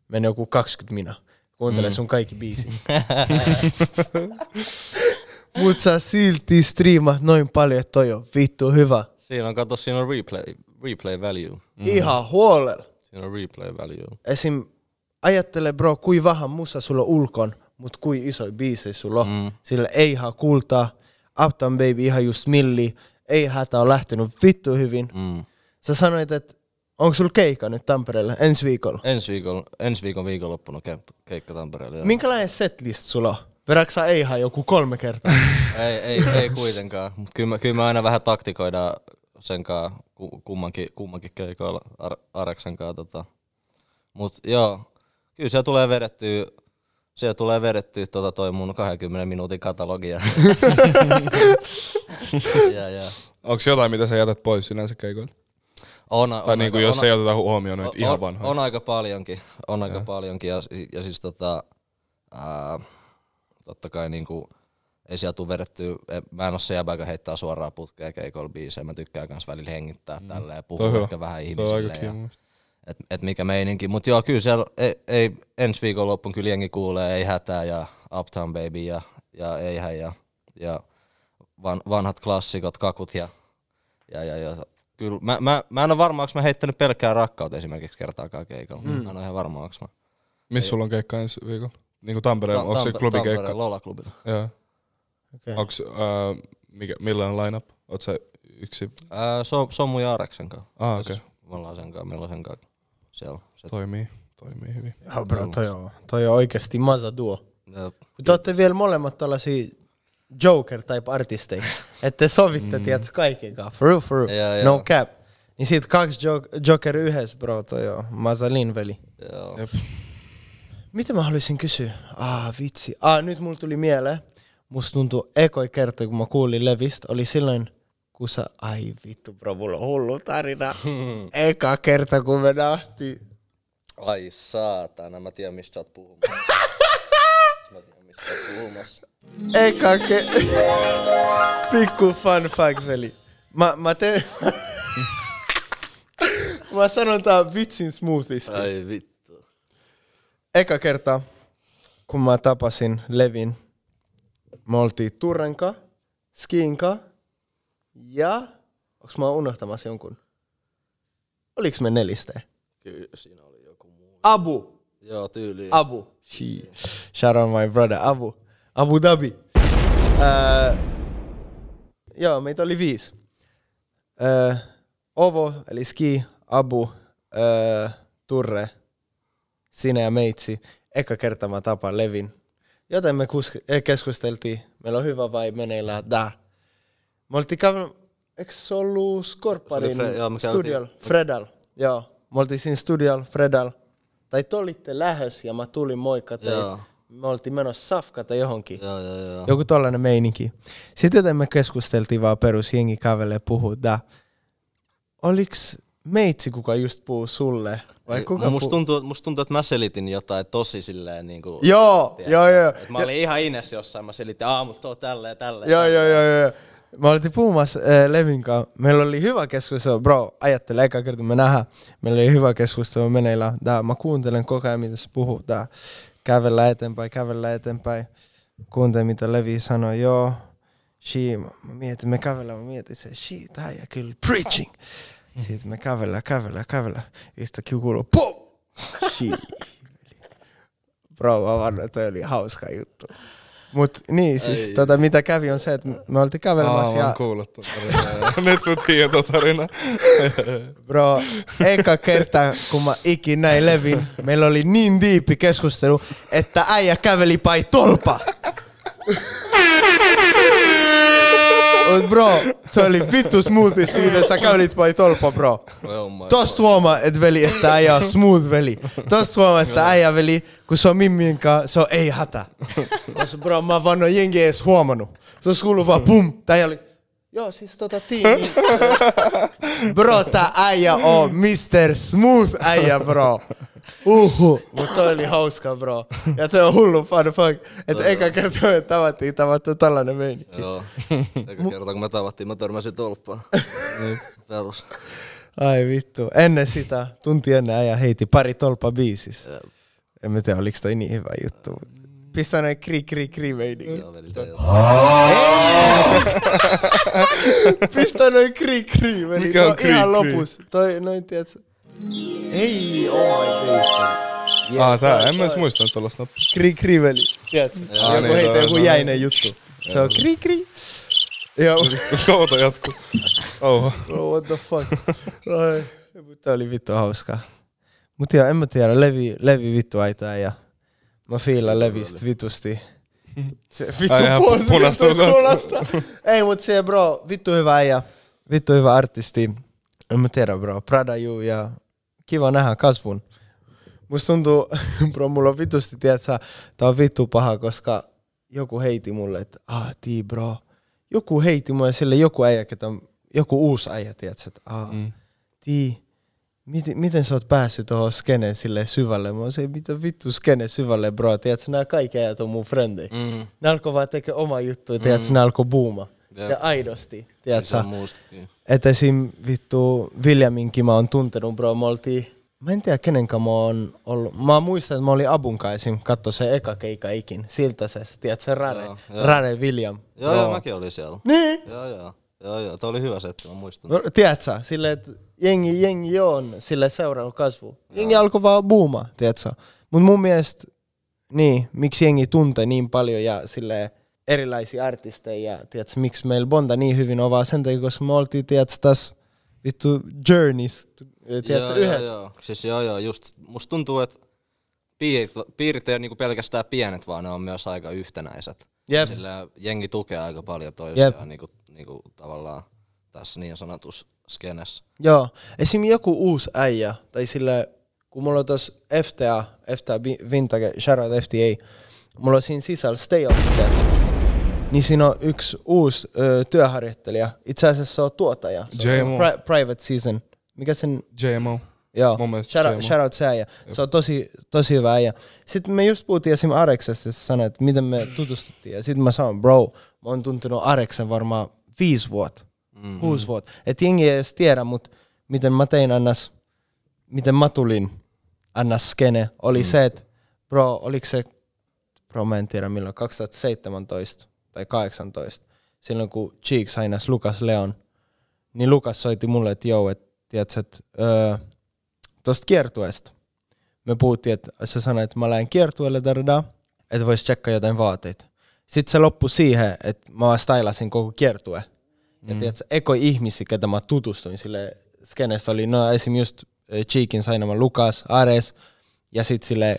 menee joku 20 minä. Kuuntele mm. sun kaikki biisi. Mut sä silti striimat noin paljon, että toi on vittu hyvä. Siinä on, kato, siinä on replay, replay value. Mm. Ihan huolella. Siinä on replay value. Esim. ajattele bro, kui vähän musa sulla on ulkon, mut kui iso biisi sulla on. Mm. Sillä ei ihan kultaa. Uptown Baby ihan just milli. Ei hätä on lähtenyt vittu hyvin. Mm. Sä sanoit, että onko sulla keikka nyt Tampereelle ensi viikolla? Ensi viikon, ensi viikon viikonloppuna ke- keikka Tampereella. joo. Minkälainen setlist sulla on? Vedätkö sä eihän joku kolme kertaa? ei, ei, ei kuitenkaan, mutta kyllä, me- kyllä me aina vähän taktikoidaan sen kanssa ku- kummankin, kummankin keikoilla Ar- Areksen kanssa. Tota. Mut joo, kyllä se tulee vedettyä, siellä tulee vedettyä tota toi mun 20 minuutin katalogia. ja, ja. Onko jotain, mitä sä jätät pois yleensä keikoilta? On, Tai on, niinku, aika- jos on, ei oteta huomioon on, ihan on, vanhoja. on aika paljonkin, on aika paljonkin ja, ja siis tota, ää, totta kai niinku, ei sieltä tule vedettyä, mä en oo se jäbä, joka heittää suoraan putkeen keikoilla biisejä, mä tykkään kans välillä hengittää mm. tälleen, Toi puhua hyvä. ehkä vähän ihmisille ja, et, et mikä meininki, mut joo kyllä siellä ei, ei ensi viikon loppuun kyllä jengi kuulee, ei hätää ja Uptown Baby ja, ja eihän ja, ja van, vanhat klassikot, kakut ja, ja, ja, ja kyllä, mä, mä, mä en ole varma, onko mä heittänyt pelkkää rakkautta esimerkiksi kertaakaan keikalla. Mm. Mä en ole ihan varma, onko mä. Missä sulla on keikka ensi viikolla? Niinku Tampereen, onko se klubikeikka? Tampereen Lola-klubilla. Joo. Okay. Onks, äh, mikä, millainen lineup? Oot sä yksi? Ää, se, on, se on mun ja Areksen kanssa. Ah, okei. Siis me ollaan sen kanssa, meillä on sen kanssa siellä. Se, Toimii. Toimii hyvin. Joo bro, toi on, toi on oikeasti masa duo. Kun te olette vielä molemmat tällaisia Joker-type artisteja, että te sovitte, mm. tiedätkö, kaiken kanssa. For real, for real. Ja, ja. No cap. Niin sit kaksi jo- Joker yhdessä, bro, toi on Mazalin veli. joo. Jep. Mitä mä haluaisin kysyä? Ah, vitsi. Ah, nyt mulla tuli mieleen. Musta tuntuu ekoi kerta, kun mä kuulin Levistä, oli silloin, kun sä... Ai vittu, bro, mulla on hullu tarina. Eka kerta, kun me nähtiin. Ai saatana, mä tiedän mistä sä oot puhumassa. mä tiedän mistä sä oot puhumassa. Eka ke... Pikku fun fact, veli. Mä, mä teen... mä sanon tää vitsin smoothisti. Ai vittu. Eka kerta, kun mä tapasin Levin, me oltiin Turrenka, Skinka ja... Onks mä unohtamassa jonkun? Oliks me neliste? Kyllä siinä oli joku muu. Abu. Joo, tyyli. Abu. She. Shout out my brother Abu. Abu Dhabi. Äh, joo, meitä oli viisi. Äh, Ovo, eli Ski, Abu, äh, Turre, sinä ja meitsi. Eka kerta mä tapaan Levin. Joten me kus- eh, keskusteltiin. Meillä on hyvä vai meneillään. Da. Me oltiin käynyt, eikö se ollut Skorparin Fre- studiolla? Fredal. Joo, me oltiin siinä studiolla Fredal. Tai te olitte lähös ja mä tulin moikka teitä. Joo. Me oltiin menossa safkata johonkin. Joo, joo, joo. Joku tollanen meininki. Sitten me keskusteltiin vaan perus, jengi kävelee puhuu. Tää. Oliks meitsi, kuka just puhuu sulle? Vai kuka musta, puhuu? tuntuu, musta tuntuu, että mä selitin jotain tosi silleen niinku... Joo, joo, joo. Et mä olin ihan ines jossain, mä selitin, aa, mut tuo tälleen, tälleen. Joo, joo, joo, joo. Mä oltiin puhumassa äh, Levin kanssa. Meillä oli hyvä keskustelu. Bro, ajattele, eka kerta me nähdään. Meillä oli hyvä keskustelu meneillä. Tää, mä kuuntelen koko ajan, mitä se puhuu. Tää, kävellä eteenpäin, kävellä eteenpäin. Kuuntelen, mitä Levi sanoi. Joo, she, mä mietin, me kävellään, mä mietin se, she, tää ja kyllä preaching. Sitten me kävellään, kävellään, kävellään. Yhtäkkiä kuuluu, pum! She. Bro, mä vannoin, toi oli hauska juttu. Mut niin, siis Ei. tota, mitä kävi on se, että me oltiin kävelemässä Aa, mä ja kuullut ton tarinan. Nyt mä tiedän tarinan. bro, eka kerta kun mä ikin näin Levin, meillä oli niin diipi keskustelu, että äijä käveli pai tolpa. Mut bro, se oli vittu smoothisti, miten sä kävelit pai tolpa, bro. Oh Tosta huomaa, että veli, että äijä on smooth veli. Tosta huomaa, että äijä veli, kun se on Mimmin kanssa, se on ei hätä. Koska bro, mä vannoin jengi ei edes huomannut. Se olisi kuullut vaan pum, äijä oli, joo siis tota tiimi. bro, tää äijä on Mr. Smooth äijä, bro. Uhu, mutta toi oli hauska, bro. Ja toi on hullu fun fuck, että eka kerta me tavattiin, tavattu tällainen meininki. Joo. Eka kerta kun me tavattiin, mä törmäsin tolppaan. niin, perus. Ai vittu. Ennen sitä, tunti ennen äijä heiti pari tolpa biisissä. Jep. En mä tiedä, oliko toi niin hyvä juttu. Pistä noin kri kri kri meininki. Joo, veli, tee jotain. Pistä noin kri kri veli. Mikä on no, kri, ihan kri? lopus. Toi noin tiedätkö. Ei, oh my god. Yes, Aa, tää, toi- en mä edes muistanut tollasta. Kri kri veli. Tiedätkö? Aa, Joku niin, heitä joku jäinen juttu. Se on kri kri. Joo. Koota jatkuu. Oho. Bro, what the fuck. Ai, mutta tää oli vittu hauskaa. Mut joo, en mä tiedä, Levi, Levi vittu aitaa ja mä fiilan Levistä vitusti. Se vittu puolesta. Ei mut se bro, vittu hyvä äijä. Vittu hyvä artisti. En mä tiedä bro, Prada you ja kiva nähdä kasvun. Musta tuntuu, bro, mulla on vitusti, tiedätkö, tää on vittu paha, koska joku heiti mulle, että ah, tii bro. Joku heiti mulle sille joku äijä, ketä, joku uusi äijä, tiedätkö, että ah, Mm. tii, miten, miten sä oot päässyt tuohon skeneen sille syvälle? Mä oon se, mitä vittu skene syvälle, bro, tiedätkö, nämä kaikki äijät on mun frendejä. Mm. Ne alkoi vaan tekee oma juttu, tiedätkö, ne alkoi buuma. Jep. Se aidosti, tiedätkö. Että esim. vittu Williaminkin mä oon tuntenut, bro. Me oltiin, mä en tiedä kenenkä mä oon ollut. Mä muistan, että mä olin Abun kanssa esim. katso se eka keikka ikin. Siltä se, tiedät se Rare, Joo, joo. Rare William. Joo, joo, mäkin olin siellä. Niin. Joo, joo. Joo, joo. Toi oli hyvä setti, mä muistan. No, Tiedät sä, silleen, että jengi, jengi on sille seurannut kasvu. Jengi alkoi vaan buuma, tiedät sä. Mut mun mielestä, niin, miksi jengi tuntee niin paljon ja sille erilaisia artisteja ja tiedät sä, miksi meillä bonda niin hyvin on vaan sen takia, koska me oltiin, tiedät sä, tässä vittu journeys, tiedät sä, joo, yhdessä. Joo, joo. Siis joo, joo, just musta tuntuu, että piirit, piirit ei ole niinku pelkästään pienet, vaan ne on myös aika yhtenäiset. Jep. Sillä jengi tukee aika paljon toisiaan Jep. niinku, niinku tavallaan tässä niin sanotus skenessä. Joo, esim. joku uusi äijä, tai sille, kun mulla on tuossa FTA, FTA Vintage, shoutout FTA, mulla on siinä sisällä Stay Officer, niin siinä on yksi uusi ö, työharjoittelija, itse asiassa se on tuottaja, se on pri- Private Season, mikä sen, JMO. joo, shout, JMO. shout out se äijä, se on tosi, tosi hyvä äijä. Sitten me just puhuttiin esim. Areksesta, ja se sanoi, että miten me tutustuttiin, ja sitten mä sanoin, bro, mä oon tuntenut Areksen varmaan viisi vuotta, Mm. kuusi vuotta. Et jengi ei edes tiedä, mutta miten mä tein annas, miten mä tulin annas skene, oli mm. se, että bro, oliko se, bro mä en tiedä milloin, 2017 tai 18, silloin kun Cheeks sainas Lukas Leon, niin Lukas soitti mulle, että joo, että tiedätkö, että öö, tosta kiertueesta, me puhuttiin, että se sanoi, että mä lähden kiertueelle, että vois tsekkaa jotain vaateita. Sitten se loppui siihen, että mä vaan stylasin koko kiertue. Ja mm. tiedätkö, ekoi ihmisiä, ketä mä tutustuin sille skenestä oli, no esim. just Cheekin sainama Lukas, Ares, ja sit sille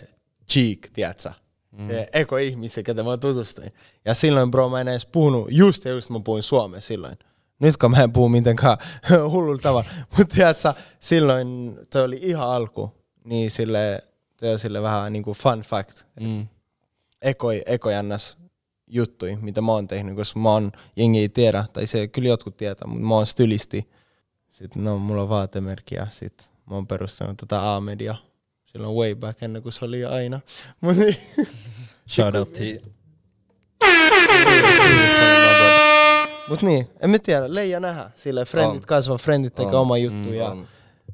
Cheek, tiedätkö? Mm. Se eko ihmisiä, ketä mä tutustuin. Ja silloin bro, mä en edes puhunut, just ja just mä puhuin suomea silloin. nyt kun mä en puhu mitenkään hullulla tavalla, mutta tiedätkö, silloin toi oli ihan alku, niin sille, toi on sille vähän niin kuin fun fact, Mm. ekoi, ekojannas juttui, mitä mä oon tehnyt, koska mä oon, jengi ei tiedä, tai se kyllä jotkut tietää, mutta mä oon stylisti. Sitten no, mulla on vaatemerkki ja sit mä oon perustanut tätä A-media silloin way back ennen kuin se oli aina. Niin, Shout out mut niin, en mä tiedä, leija nähdä. Sille friendit On. kasvaa, friendit tekee oma juttu ja on.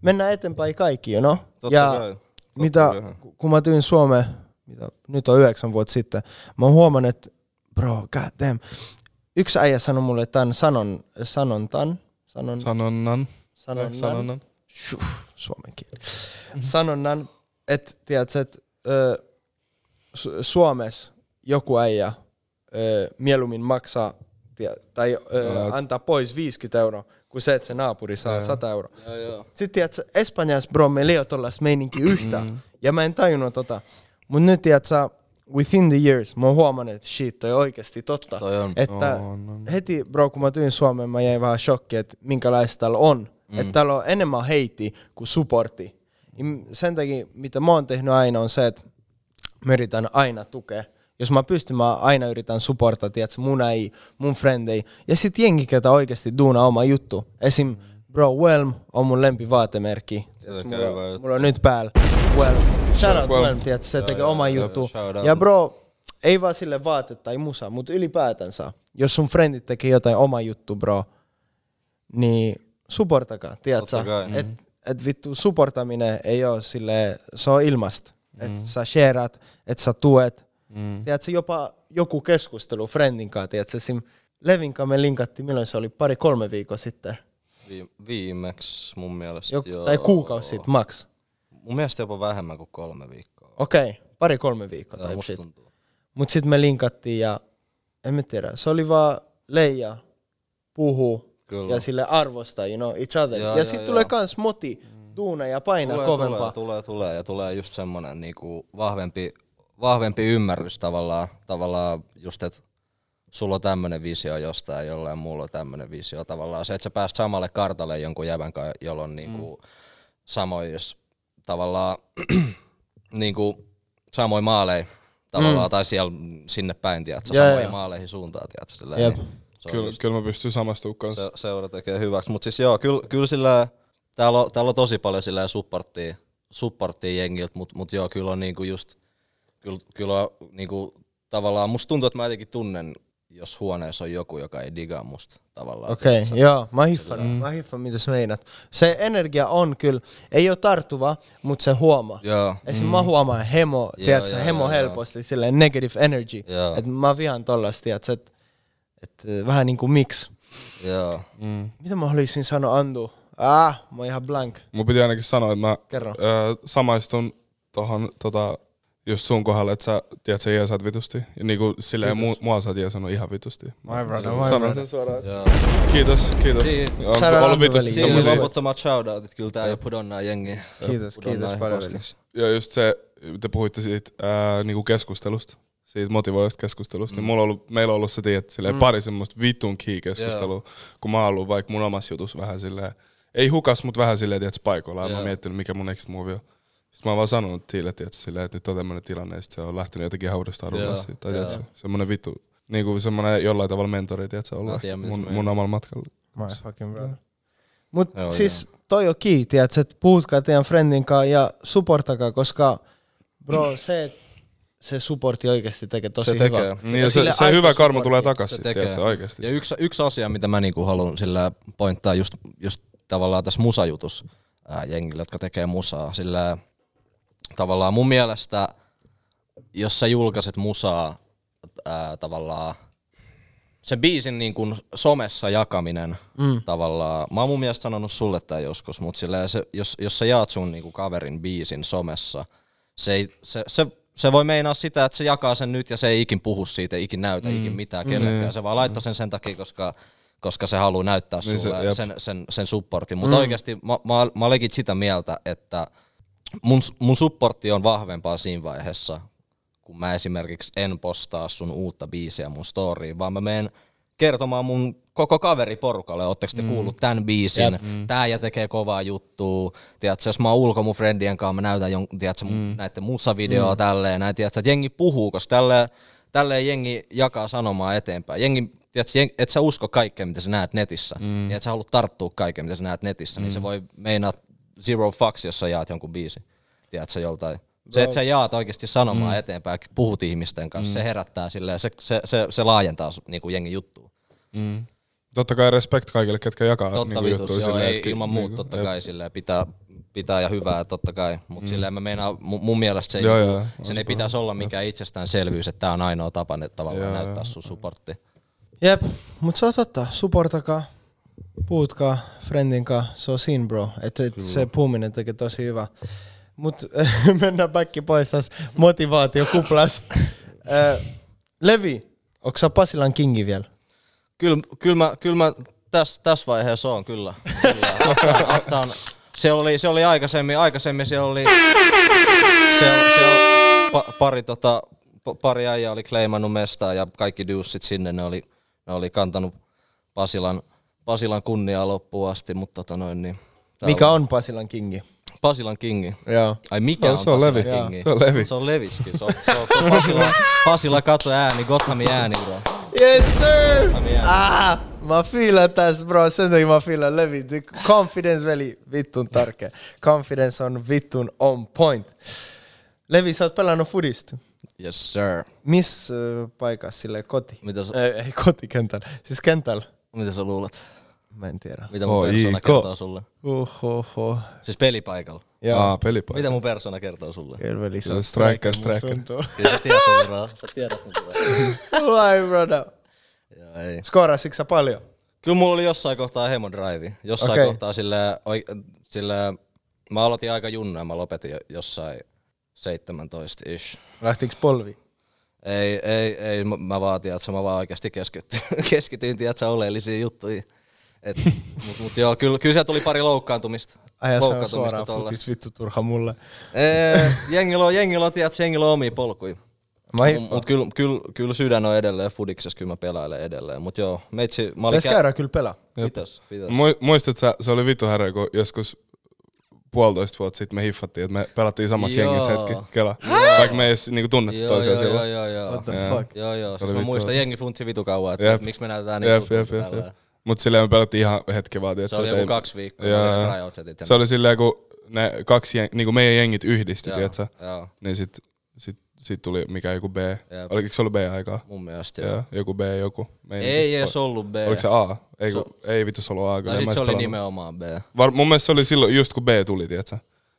mennään eteenpäin kaikki, you know? Totta ja kai. Totta mitä, kai. kun mä tyin Suomeen, mitä, nyt on yhdeksän vuotta sitten, mä oon huomannut, että bro, god damn. Yksi äijä sanoi mulle tämän sanon, sanontan, sanon, Sanonnan. sanonnan, Sanonnan. Shuh, suomen kieli. Sanonnan, että tiedätkö, että ö, Su- Suomessa joku äijä ö, mieluummin maksaa tie, tai ö, Joo. antaa pois 50 euroa, kuin se, että se naapuri saa 100 euroa. Joo, joo. Sitten tiedätkö, Espanjassa bro, meillä ei ole tollaista meininkiä yhtään. Mm. Ja mä en tajunnut tota. Mut nyt tiedätkö, within the years, mä oon huomannut, että shit, toi oikeasti totta. Toi on. Että On, on. heti bro, kun mä tyin Suomeen, mä jäin vähän shokki, että minkälaista täällä on. Mm. Että täällä on enemmän heiti kuin supporti. Niin Sen takia, mitä mä oon tehnyt aina, on se, että mä yritän aina tukea. Jos mä pystyn, mä aina yritän supportaa, tiedätkö, mun ei, mun frendei. Ja sit jengi, ketä oikeasti duunaa oma juttu. Esim. Bro, Whelm on mun lempivaatemerkki. Mulla, mulla on nyt päällä Whelm. Shout out Whelm. Whelm, tiedätkö, se tekee oma juttu. Ja bro, ei vaan sille vaate tai musa, mutta ylipäätänsä. Jos sun frendit tekee jotain oma juttu, bro, niin supportakaa, tiedätkö? Et, et vittu, supportaminen ei ole sille, se on ilmasta. Mm. Että sä shareat, että sä tuet. Mm. Tiedätkö, jopa joku keskustelu friendin kanssa, tiedätkö, esim. Levin kanssa me linkattiin, milloin se oli, pari-kolme viikkoa sitten. Vi- viimeksi mun mielestä Joku, joo. tai kuukausi sitten, max. Mun mielestä jopa vähemmän kuin kolme viikkoa. Okei, okay, pari-kolme viikkoa. Joo, musta tuntuu. Mut sitten me linkattiin ja en mä tiedä, se oli vaan leija, puhuu Kyllä. ja sille arvostaa, you know, each other. Joo, ja joo, sitten joo. tulee kans moti, duuna ja painaa tulee, kovempaa. tulee, tulee, tulee, ja tulee just semmonen niinku vahvempi, vahvempi ymmärrys tavallaan, tavallaan just, että sulla on tämmönen visio jostain, jollain muulla on tämmönen visio tavallaan. Se, että sä pääst samalle kartalle jonkun jävän kanssa, jolla on niinku mm. samoin, jos tavallaan niinku samoin maaleja tavallaan, mm. tai siellä sinne päin, tiedätkö, samoihin maaleihin suuntaan, tiedätkö, silleen, niin se Kyllä, just- kyllä mä pystyn samastumaan kanssa. se, seura tekee hyväksi. Mutta siis joo, kyllä, kyllä sillä, täällä on, täällä on tosi paljon sillä supporttia, supporttia jengiltä, mutta mut joo, kyllä on niinku just, kyllä, kyllä on niinku, tavallaan, musta tuntuu, että mä jotenkin tunnen, jos huoneessa on joku, joka ei digaa musta tavallaan. Okei, okay, joo, mä hiffan, mm. mä hiffan mitä sä meinat. Se energia on kyllä, ei ole tarttuva, mutta se huomaa. Joo, Esim. mä huomaan hemo, Joo, tiedätkö, joo, hemo joo, helposti, silleen negative energy. Joo. Että mä vihaan tollasta, tiedätkö, että et, vähän niinku mix. joo. Mm. Mitä mä haluaisin sanoa Andu? Ah, mä oon ihan blank. Mun piti ainakin sanoa, että mä Kerro. ö, samaistun tohon tota, just sun kohdalla, että sä tiedät, sä jeesaat vitusti. Ja niinku silleen mu, mua sä oot jeesannut ihan vitusti. My brother, Sanon my sen brother. suoraan. joo. Kiitos, kiitos. Siin- On ollut vitusti oli Semmosia- loputtomat shoutoutit, kyllä tää jo pudonnaa jengiä. Kiitos, kiitos paljon. Ja just se, te puhuitte siitä ää, niinku keskustelusta, siitä motivoivasta keskustelusta, mm. niin mulla on ollut, meillä on ollut se, tiedät, silleen mm. pari semmoista vitun key keskustelua, kun mä oon ollut vaikka mun omassa jutussa vähän silleen, ei hukas, mutta vähän silleen, tiedät, paikoillaan. Mä Joo. oon miettinyt, mikä mun next move on. Sitten mä oon vaan sanonut Tiille, tiedät, silleen, että nyt on tämmönen tilanne, ja sit se on lähtenyt jotenkin ihan uudestaan Joo, rullaa siitä. Tai joo. tiedät, semmonen vittu, niinku semmonen jollain tavalla mentori, tiedät, se olla tiedän, mun, mun meinaat. omalla matkalla. My fucking brother. Mut Joo, siis toi on tiedätkö, että puhutkaa teidän friendin kanssa ja supportakaa, koska bro, se, että se supportti oikeasti tekee tosi Se tekee. hyvää. Niin, se, se hyvä karma supportti. tulee Se takaisin, tekee. tiedät, oikeasti. Ja yksi, yksi asia, mitä mä niinku haluan sillä pointtaa just, just tavallaan tässä musajutus ää, jengille, jotka tekee musaa. Sillä tavallaan mun mielestä, jos sä julkaiset musaa ää, tavallaan sen biisin niin kuin somessa jakaminen mm. tavallaan, mä oon mun mielestä sanonut sulle tää joskus, mutta sillä se, jos, jos sä jaat sun niin kuin kaverin biisin somessa, se, ei, se, se, se voi meinaa sitä, että se jakaa sen nyt ja se ei ikin puhu siitä, ei ikin näytä mm. ikin mitään kellekään. Se vaan laittaa sen sen takia, koska, koska se haluaa näyttää Niin se- sulle jep. sen, sen, sen supportin. Mutta mm. oikeasti mä, mä, mä olenkin sitä mieltä, että mun, mun supportti on vahvempaa siinä vaiheessa, kun mä esimerkiksi en postaa sun uutta biisiä mun storyin, vaan mä menen kertomaan mun koko kaveriporukalle, ootteko te mm. kuullut tämän biisin, Jep. mm. tää ja tekee kovaa juttua, tiedätkö, jos mä oon ulko mun friendien kanssa, mä näytän jon, tiedätkö, mm. näiden musavideoa mm. tälleen, näin, tiedätkö, että jengi puhuu, koska tälleen, tälleen jengi jakaa sanomaa eteenpäin. Jengi, tiedätkö, jengi, et sä usko kaikkea, mitä sä näet netissä, mm. niin et sä halua tarttua kaikkeen, mitä sä näet netissä, mm. niin se voi meinaa zero fucks, jos sä jaat jonkun biisin, tiedätkö, joltain. Se, että sä jaat oikeasti sanomaa mm. eteenpäin, puhut ihmisten kanssa, mm. se herättää silleen, se, se, se, se laajentaa niin kuin jengin juttua. Mm. Totta kai respect kaikille, ketkä jakaa Totta niinku vitus, joo, ei että- ilman muuta niinku, totta kai silleen pitää, pitää ja hyvää totta kai, mutta mm. silleen mä meinaan, mun, mun mielestä se ei, Joo, niinku- joo, sen ei pitäisi olla mikään itsestäänselvyys, että tää on ainoa tapa että tavallaan Joo, näyttää joo. sun supportti. Jep, mut se on totta. Supportakaa, puhutkaa friendin kanssa, se on siinä bro. Et, et se puhuminen tekee tosi hyvä. Mut mennään back pois tässä motivaatiokuplasta. Levi, onko sä Pasilan kingi vielä? Kyllä, kyllä mä, kyllä mä tässä täs vaiheessa on kyllä. kyllä. Uptown, se, oli, se oli aikaisemmin, aikaisemmin se oli, se, se oli pa, pari, tota, pa- pari äijää oli kleimannut mestaa ja kaikki duussit sinne, ne oli, ne oli kantanut Pasilan, Pasilan kunniaa loppuun asti, mutta tota noin niin. Mikä on Pasilan kingi? Pasilan kingi. Joo. Ai mikä Se on, on- se on Levi. kingi? Se on Levi. Se on Leviskin. Se on, se on, se on Pasila, Pasila kato ääni, Gothamin ääni, bro. Yes sir! Ah, mä fiilan tässä bro, sen takia mä fiilan Levi. Confidence veli, vittun tärkeä. Confidence on vittun on point. Levi, sä oot pelannut fudista. Yes sir. Missä paikassa sille koti? Mitä sä, Ei, ei kotikentällä, siis kentällä. mitä sä luulet? Mä en tiedä. Mitä mun Oi, persona ko. kertoo sulle? Uhuhu. Siis pelipaikalla. Joo. Aa, pelipaikka. Mitä mun persona kertoo sulle? Kyllä veli, se on striker, striker. Kyllä sä tiedät mun bro. Sä tiedät mun bro. Why brother? Joo, ei. Skorasitko sä paljon? Kyllä mulla oli jossain kohtaa hemodrive. Jossain okay. kohtaa sillä, sillä, mä aloitin aika junna ja mä lopetin jo- jossain 17 ish. Lähtikö polvi? Ei, ei, ei, mä- mä vaan, tiedätkö, mä vaan oikeasti keskityin, keskityin tiedätkö, oleellisiin juttuihin. Et, mut, mut joo, kyllä, kyllä sieltä tuli pari loukkaantumista. Ai ja se on loukkaantumista suoraan tolla. futis vittu turha mulle. Ee, jengillä on, jengillä on, tiedätkö, jengillä on omia polkuja. Mut, mut kyllä, kyllä, kyllä sydän on edelleen fudiksessa, kyllä mä pelailen edelleen. Mut joo, meitsi, mä olin käydä kyllä pelaa. Pitäis. Mu- Muistat sä, se oli vittu härä, kun joskus puolitoista vuotta sitten me hiffattiin, että me pelattiin samassa Joo. jengissä hetki, kela. Vaikka me ei edes niinku tunnettu Joo, toisiaan joo, joo, silloin. joo, joo. What the Joo. fuck? Joo, joo. Se Siis oli mä muistan, jengi funtsi vitu kauan, että Jep. miksi me näytetään niin Jep, jep, jep, jep. Mut silleen me pelattiin ihan hetki vaan, Se tiiätkö, oli joku ei- kaksi viikkoa, Joo, Se oli silleen, kun ne kaksi, jeng, niinku meidän jengit yhdistyi, tiiätkö? Joo, Niin sit, sit, sit tuli mikä joku B. Jep. Oliko se ollut B-aikaa? mun mielestä joo. Joku B, joku. Meidän- Ei edes ollut B. Oliko se A? Ei, Se- kun, ei vittu se ollut A. en sit se edes oli pelannut. nimenomaan B. Var, mun mielestä se oli silloin just kun B tuli, tiiätkö?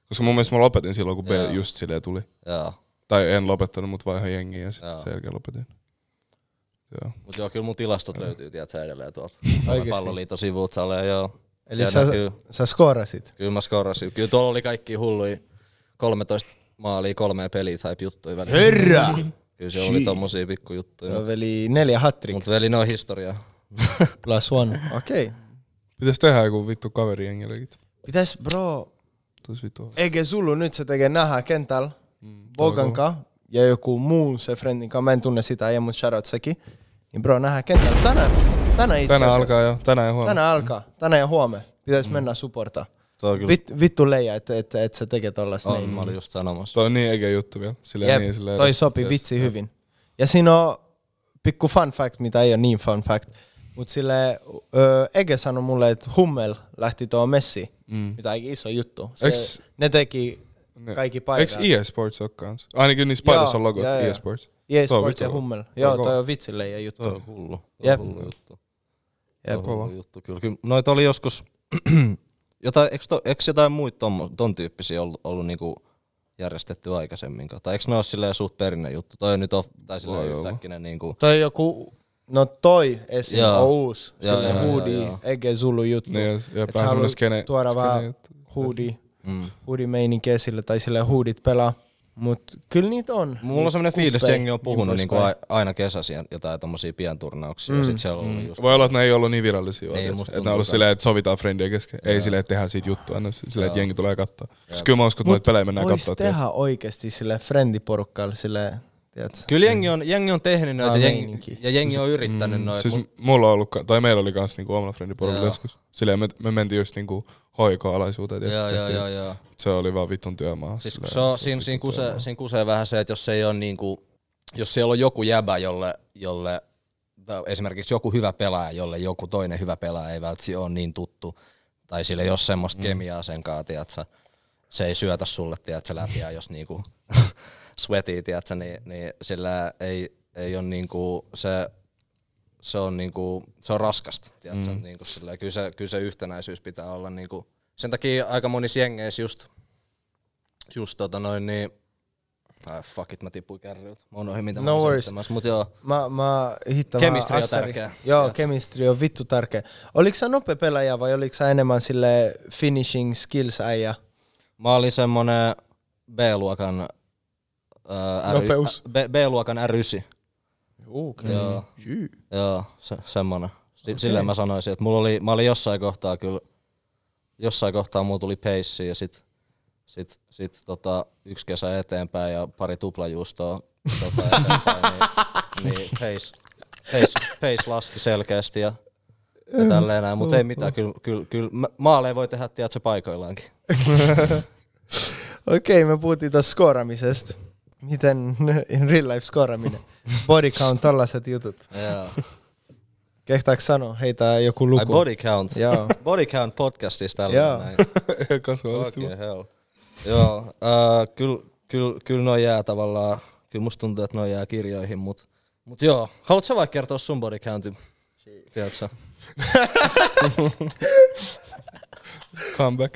Koska mun mielestä mä lopetin silloin, kun B Joo. just silleen tuli. Joo. Tai en lopettanut, mutta vaihoin jengiä ja sitten sen jälkeen lopetin. Joo. Mut joo, kyllä mun tilastot löytyy, tiedätkö, edelleen tuolta. Oikeesti? Palloliiton sivuilta saa joo. Eli Siellä sä, näkyy. sä skorasit. Kyllä mä skorasin. Kyllä tuolla oli kaikki hulluja 13 maalia, kolme peliä type juttuja välillä. Herra! Kyllä se oli tommosia pikkujuttuja. Joo, Mut, veli neljä hattrick mut veli, ne on historiaa. plus one. Okei. Okay. Pitäis tehdä joku vittu kaverijengilekin. Pitäis bro, Tois vittu. eikä Zulu nyt se tekee nähdä kentällä Bogan kanssa ja joku muu se friendin kanssa. Mä en tunne sitä, ja mun shoutout sekin. Niin bro, nähdään kentällä tänään. Tänään itse Tänään asiassa. alkaa jo, tänään ja huomenna. Tänään alkaa. Tänään ja huomenna. Pitäis mennä supportaa. Se on kyllä. Vit, vittu leija, että et, et, se tekee tollaista. On, mä olin just sanomassa. Toi on niin eikä juttu vielä. Silleen Jep, niin, silleen toi edes- sopi edes- vitsi hyvin. Ja siinä on pikku fun fact, mitä ei ole niin fun fact. Mutta sille ö, Ege sanoi mulle, että Hummel lähti tuohon Messi, Mm. mitä aika iso juttu. Se, ne teki Ne- kaikki paikat. EA Sports oo kans? Ainakin niissä paikoissa on Joo, logo joo, EA joo. Sports. EA Toi on Sports ja Hummel. Joo, on toi on vitsille ja juttu. Toi on hullu. Toi on hullu juttu. Jep. Toi on hullu juttu. Kyllä, kyllä. Noita oli joskus, jotain, eikö, to, eikö jotain muita ton, ton tyyppisiä ollut, ollut niinku järjestetty aikaisemmin? Tai eikö ne ole silleen suht perinne juttu? Toi on nyt off, tai silleen Voi olla. yhtäkkinen niinku, Toi joku, no toi esim. On uusi. Joo, Sille joo, hoodie. Ege Zulu juttu. Niin, ja- ja haluat skene- tuoda vähän juttu. hoodie, mm. hoodie meininki esille, tai sille hoodit pelaa. Mut kyllä niitä on. Mulla on semmoinen fiilis, että jengi on puhunut niin niinku a- aina kesäisiä jotain tommosia pienturnauksia, mm. ja sit siellä on ollut just... Voi olla, että ne ei ollut niin virallisia. Ei, että ne on ollut silleen, että sovitaan friendien kesken. Ei silleen, että tehdään siitä juttua, aina silleen, että jengi tulee katsoa. Koska kyllä mä uskon, että noita pelejä mennään vois katsoa. tehdä oikeesti sille friendiporukkalle sille, tiedätkö? Kyllä jengi on, jengi on tehnyt noita ja jengi, meininki. ja jengi on yrittänyt noita. Siis Siis, mulla on ollut, tai meillä oli kans niinku omalla friendiporukalla joskus. Silleen me, me mentiin just niinku hoikoalaisuuteen. joo, joo, joo, joo. Se oli vaan vitun työmaa. Siis kun se on, siinä, siinä, kusee, siinä kusee vähän se, että jos se ei ole niinku, jos siellä on joku jäbä, jolle, jolle esimerkiksi joku hyvä pelaaja, jolle joku toinen hyvä pelaaja ei välttämättä ole niin tuttu, tai sillä ei ole semmoista mm. kemiaa sen kanssa, tiedätkö, se ei syötä sulle, tiedätkö, läpi, ja jos niinku sweatii, tiedätkö, niin, niin sillä ei, ei ole niinku se, se on, niinku, se on raskasta, tiedätkö, mm. niinku kyllä, se, kyllä se yhtenäisyys pitää olla niinku, sen takia aika monissa jengeissä just, just tota noin niin, Ai fuck it, mä tipuin kärryiltä. Mä unohdin mitä No mä worries. mut joo. Mä, mä hittan Chemistry vaan on tärkeä, Joo, chemistry on vittu tärkeä. Oliko sä nopea pelaaja vai oliko sä enemmän sille finishing skills äijä? Mä olin semmonen B-luokan ry, Nopeus. B, B-luokan R9. Okay. Joo. Joo, se, semmonen. Si, okay. Silleen mä sanoisin, että mulla oli, mä olin jossain kohtaa kyllä, jossain kohtaa mulla tuli peissi ja sit, sit, sit tota, yksi kesä eteenpäin ja pari tuplajuustoa tota, eteenpäin, niin, niin pace, pace, pace laski selkeästi ja, ja tälleen näin, mutta ei mitään, kyllä, kyllä, kyllä maaleja voi tehdä, tiedätkö, paikoillaankin. Okei, me puhuttiin tuossa skooramisesta. Miten in real life skooraminen? Body count, tollaset jutut. Joo. Kehtaaks sanoa? Heitä joku Ai luku. body count. Joo. Body count podcastista Joo. näin. Hell. Joo, äh, kyllä kyl, kyl noi jää tavallaan, kyllä musta tuntuu, että noi jää kirjoihin, mut, mut joo. Haluatko sä vaikka kertoa sun body countin? Tiedätkö? Comeback.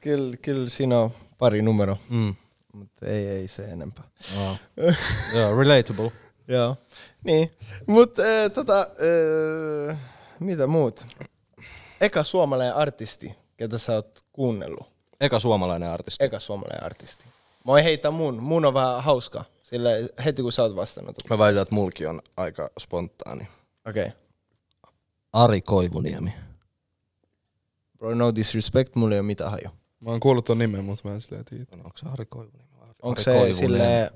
Kyllä, kyllä siinä on pari numero, Mm. Mutta ei, ei se enempää. Oh. joo, relatable. Joo. Niin, mutta äh, tota, äh, mitä muut? Eka suomalainen artisti, ketä sä oot kuunnellut. Eka suomalainen artisti. Eka suomalainen artisti. Mä voin heittää mun. Mun on vähän hauska. Sille heti kun sä oot vastannut. Mä väitän, että mulki on aika spontaani. Okei. Okay. Ari Koivuniemi. Bro, no disrespect, mulla ei ole mitään haju. Mä oon kuullut ton nimen, mutta mä en silleen tiedä. Onko se Ari Ari Onko se Koivunen? sille...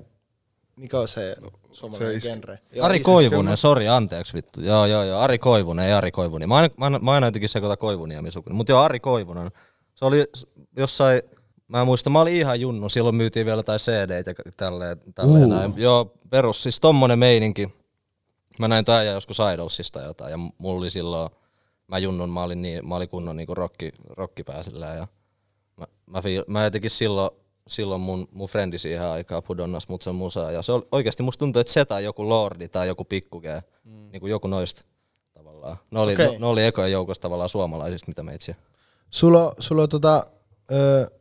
Mikä on se suomalainen se genre? Joo, Ari Koivunen, sori, anteeksi vittu. Joo, joo, joo, Ari Koivunen, ei Ari Koivunen. Mä aina, mä aina, mä aina jotenkin sekoitan Koivuniemi sukuni. Mutta joo, Ari Koivunen. Se oli jossain, mä en muista, mä olin ihan junnu, silloin myytiin vielä jotain cd ja tälleen, tälleen Uh. näin. Joo, perus, siis tommonen meininki. Mä näin tää ja joskus Idolsista jotain ja mulla oli silloin, mä junnun, mä olin, niin, mä olin kunnon niinku rocki, rockipää silleen ja mä, mä, fiil, mä jotenkin silloin, silloin mun, mun frendi siihen aikaan pudonnas mut sen musaa. Ja se oli, oikeasti musta tuntuu, että se tai joku Lordi tai joku Pikkuge, mm. niin kuin joku noista tavallaan. Ne oli, okay. ne, ne oli ekojen joukossa tavallaan suomalaisista, mitä me itse. Sulla, sulla on tota, ö,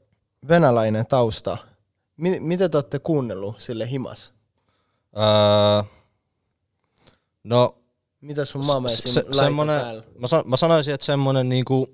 venäläinen tausta. Mi- mitä te olette kuunnellut sille himas? Öö, no, Mitä sun maama se, se, semmonen, mä, san, mä sanoisin, että semmonen niinku,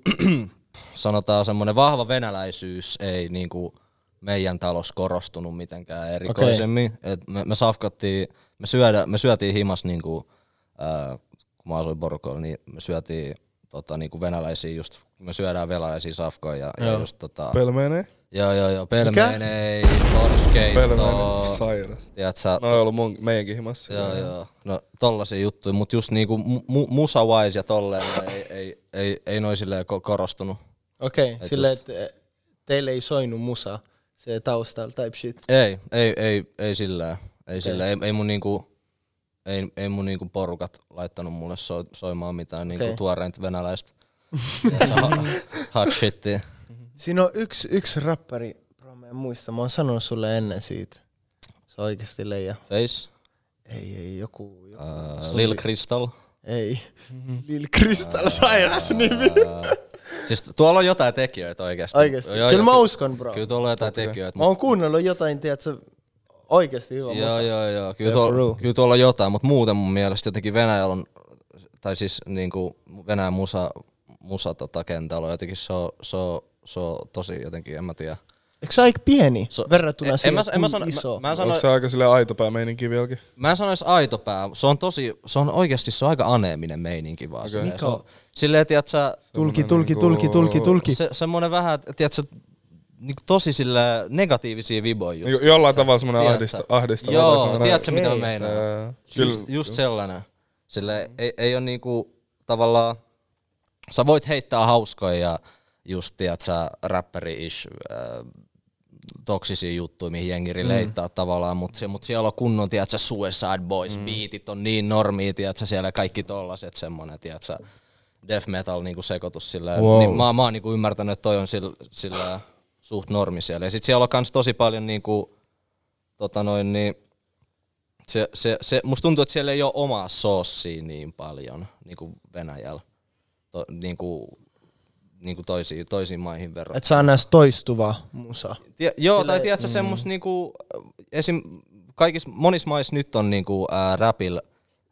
sanotaan semmonen vahva venäläisyys ei niinku meidän talossa korostunut mitenkään erikoisemmin. Okay. Et me, me safkattiin, me, syödä, me syötiin himas niinku, ää, kun mä asuin porukoilla, niin me syötiin tota, niinku venäläisiä just, me syödään venäläisiä safkoja ja, ja just tota, Pelmenee? joo joo joo, pelmeenei, borskeitto, Pelmenee. Sairas. tiedätkö, No on ollut mun, meidänkin himassa. Joo, joo. No tollasia juttuja, mut just niinku mu- musa-wise ja tolleen niin ei, ei, ei, ei noin silleen ko- korostunut. Okei, okay, Et silleen, just- että eh, teille ei soinut musa se taustalla type shit. Ei, ei, ei, ei silleen. Ei, silleen. ei, ei mun niinku, ei, ei mun niinku porukat laittanut mulle so, soimaan mitään niinku Okei. tuoreenta venäläistä hot shitia. Siinä on yksi, yksi rappari, bro mä en muista, mä oon sanonut sulle ennen siitä. Se on oikeesti leija. Face, Ei, ei, joku, joku. uh, Lil Crystal. Ei. Lil Crystal, sairas nimi. Siis tuolla on jotain tekijöitä oikeesti. Oikeesti. Joo, Kyllä joo, mä ky- uskon, bro. Kyllä tuolla on jotain tekijöitä. Mä oon kuunnellut jotain, tiedätkö, oikeesti hyvä Joo, musa. joo, joo. Kyllä, Yeah, tuolla, kyllä tuolla on jotain, mutta muuten mun mielestä jotenkin Venäjällä on, tai siis niinku Venäjän musa, musa tota, kentällä on jotenkin, se on, se on, se on tosi jotenkin, en mä tiedä. Eikö se aika pieni Se- verrattuna en- en siihen, mä- en mä kuinka sano- iso? mä- mä sano- Onko se aika silleen aitopää meininki vieläkin? Mä en sanois aitopää, se on tosi, se on oikeasti se on aika aneeminen meininki vaan. Okay. Mikä Se on, silleen, tiedät sä, Tulki, tulki, niinku- tulki, tulki, tulki. se, semmonen vähän, tiedät sä, niinku tosi sillä negatiivisia viboja just. Jo- jollain tavalla semmonen Tiedätkö? ahdista, ahdistava. Joo, semmonen- tiedätkö mitä mä Ei. meinaan? Just, just sellainen. Sille ei, ei ole niinku tavallaan, sä voit heittää hauskoja ja just tiedät sä räppäri-ish äh, toksisia juttuja, mihin jengi releittää mm. tavallaan, mutta se, mut siellä on kunnon, tiedät sä, Suicide Boys, mm. beatit on niin normia, tiedät sä, siellä kaikki tollaset semmonen, tiedät sä, death metal niinku sekoitus silleen. Wow. Niin mä, mä oon niinku ymmärtänyt, että toi on sillä, sillä suht normi siellä. Ja sit siellä on kans tosi paljon niinku, tota noin, niin, se, se, se, musta tuntuu, että siellä ei ole omaa soossia niin paljon niin kuin Venäjällä, to, niin kuin, niin kuin toisiin, toisiin maihin verrattuna. Et saa näistä toistuvaa musaa. Tie, joo, tai tiedätkö, mm. semmos niinku, esim, kaikissa, monissa maissa nyt on niinku, ää, räpillä,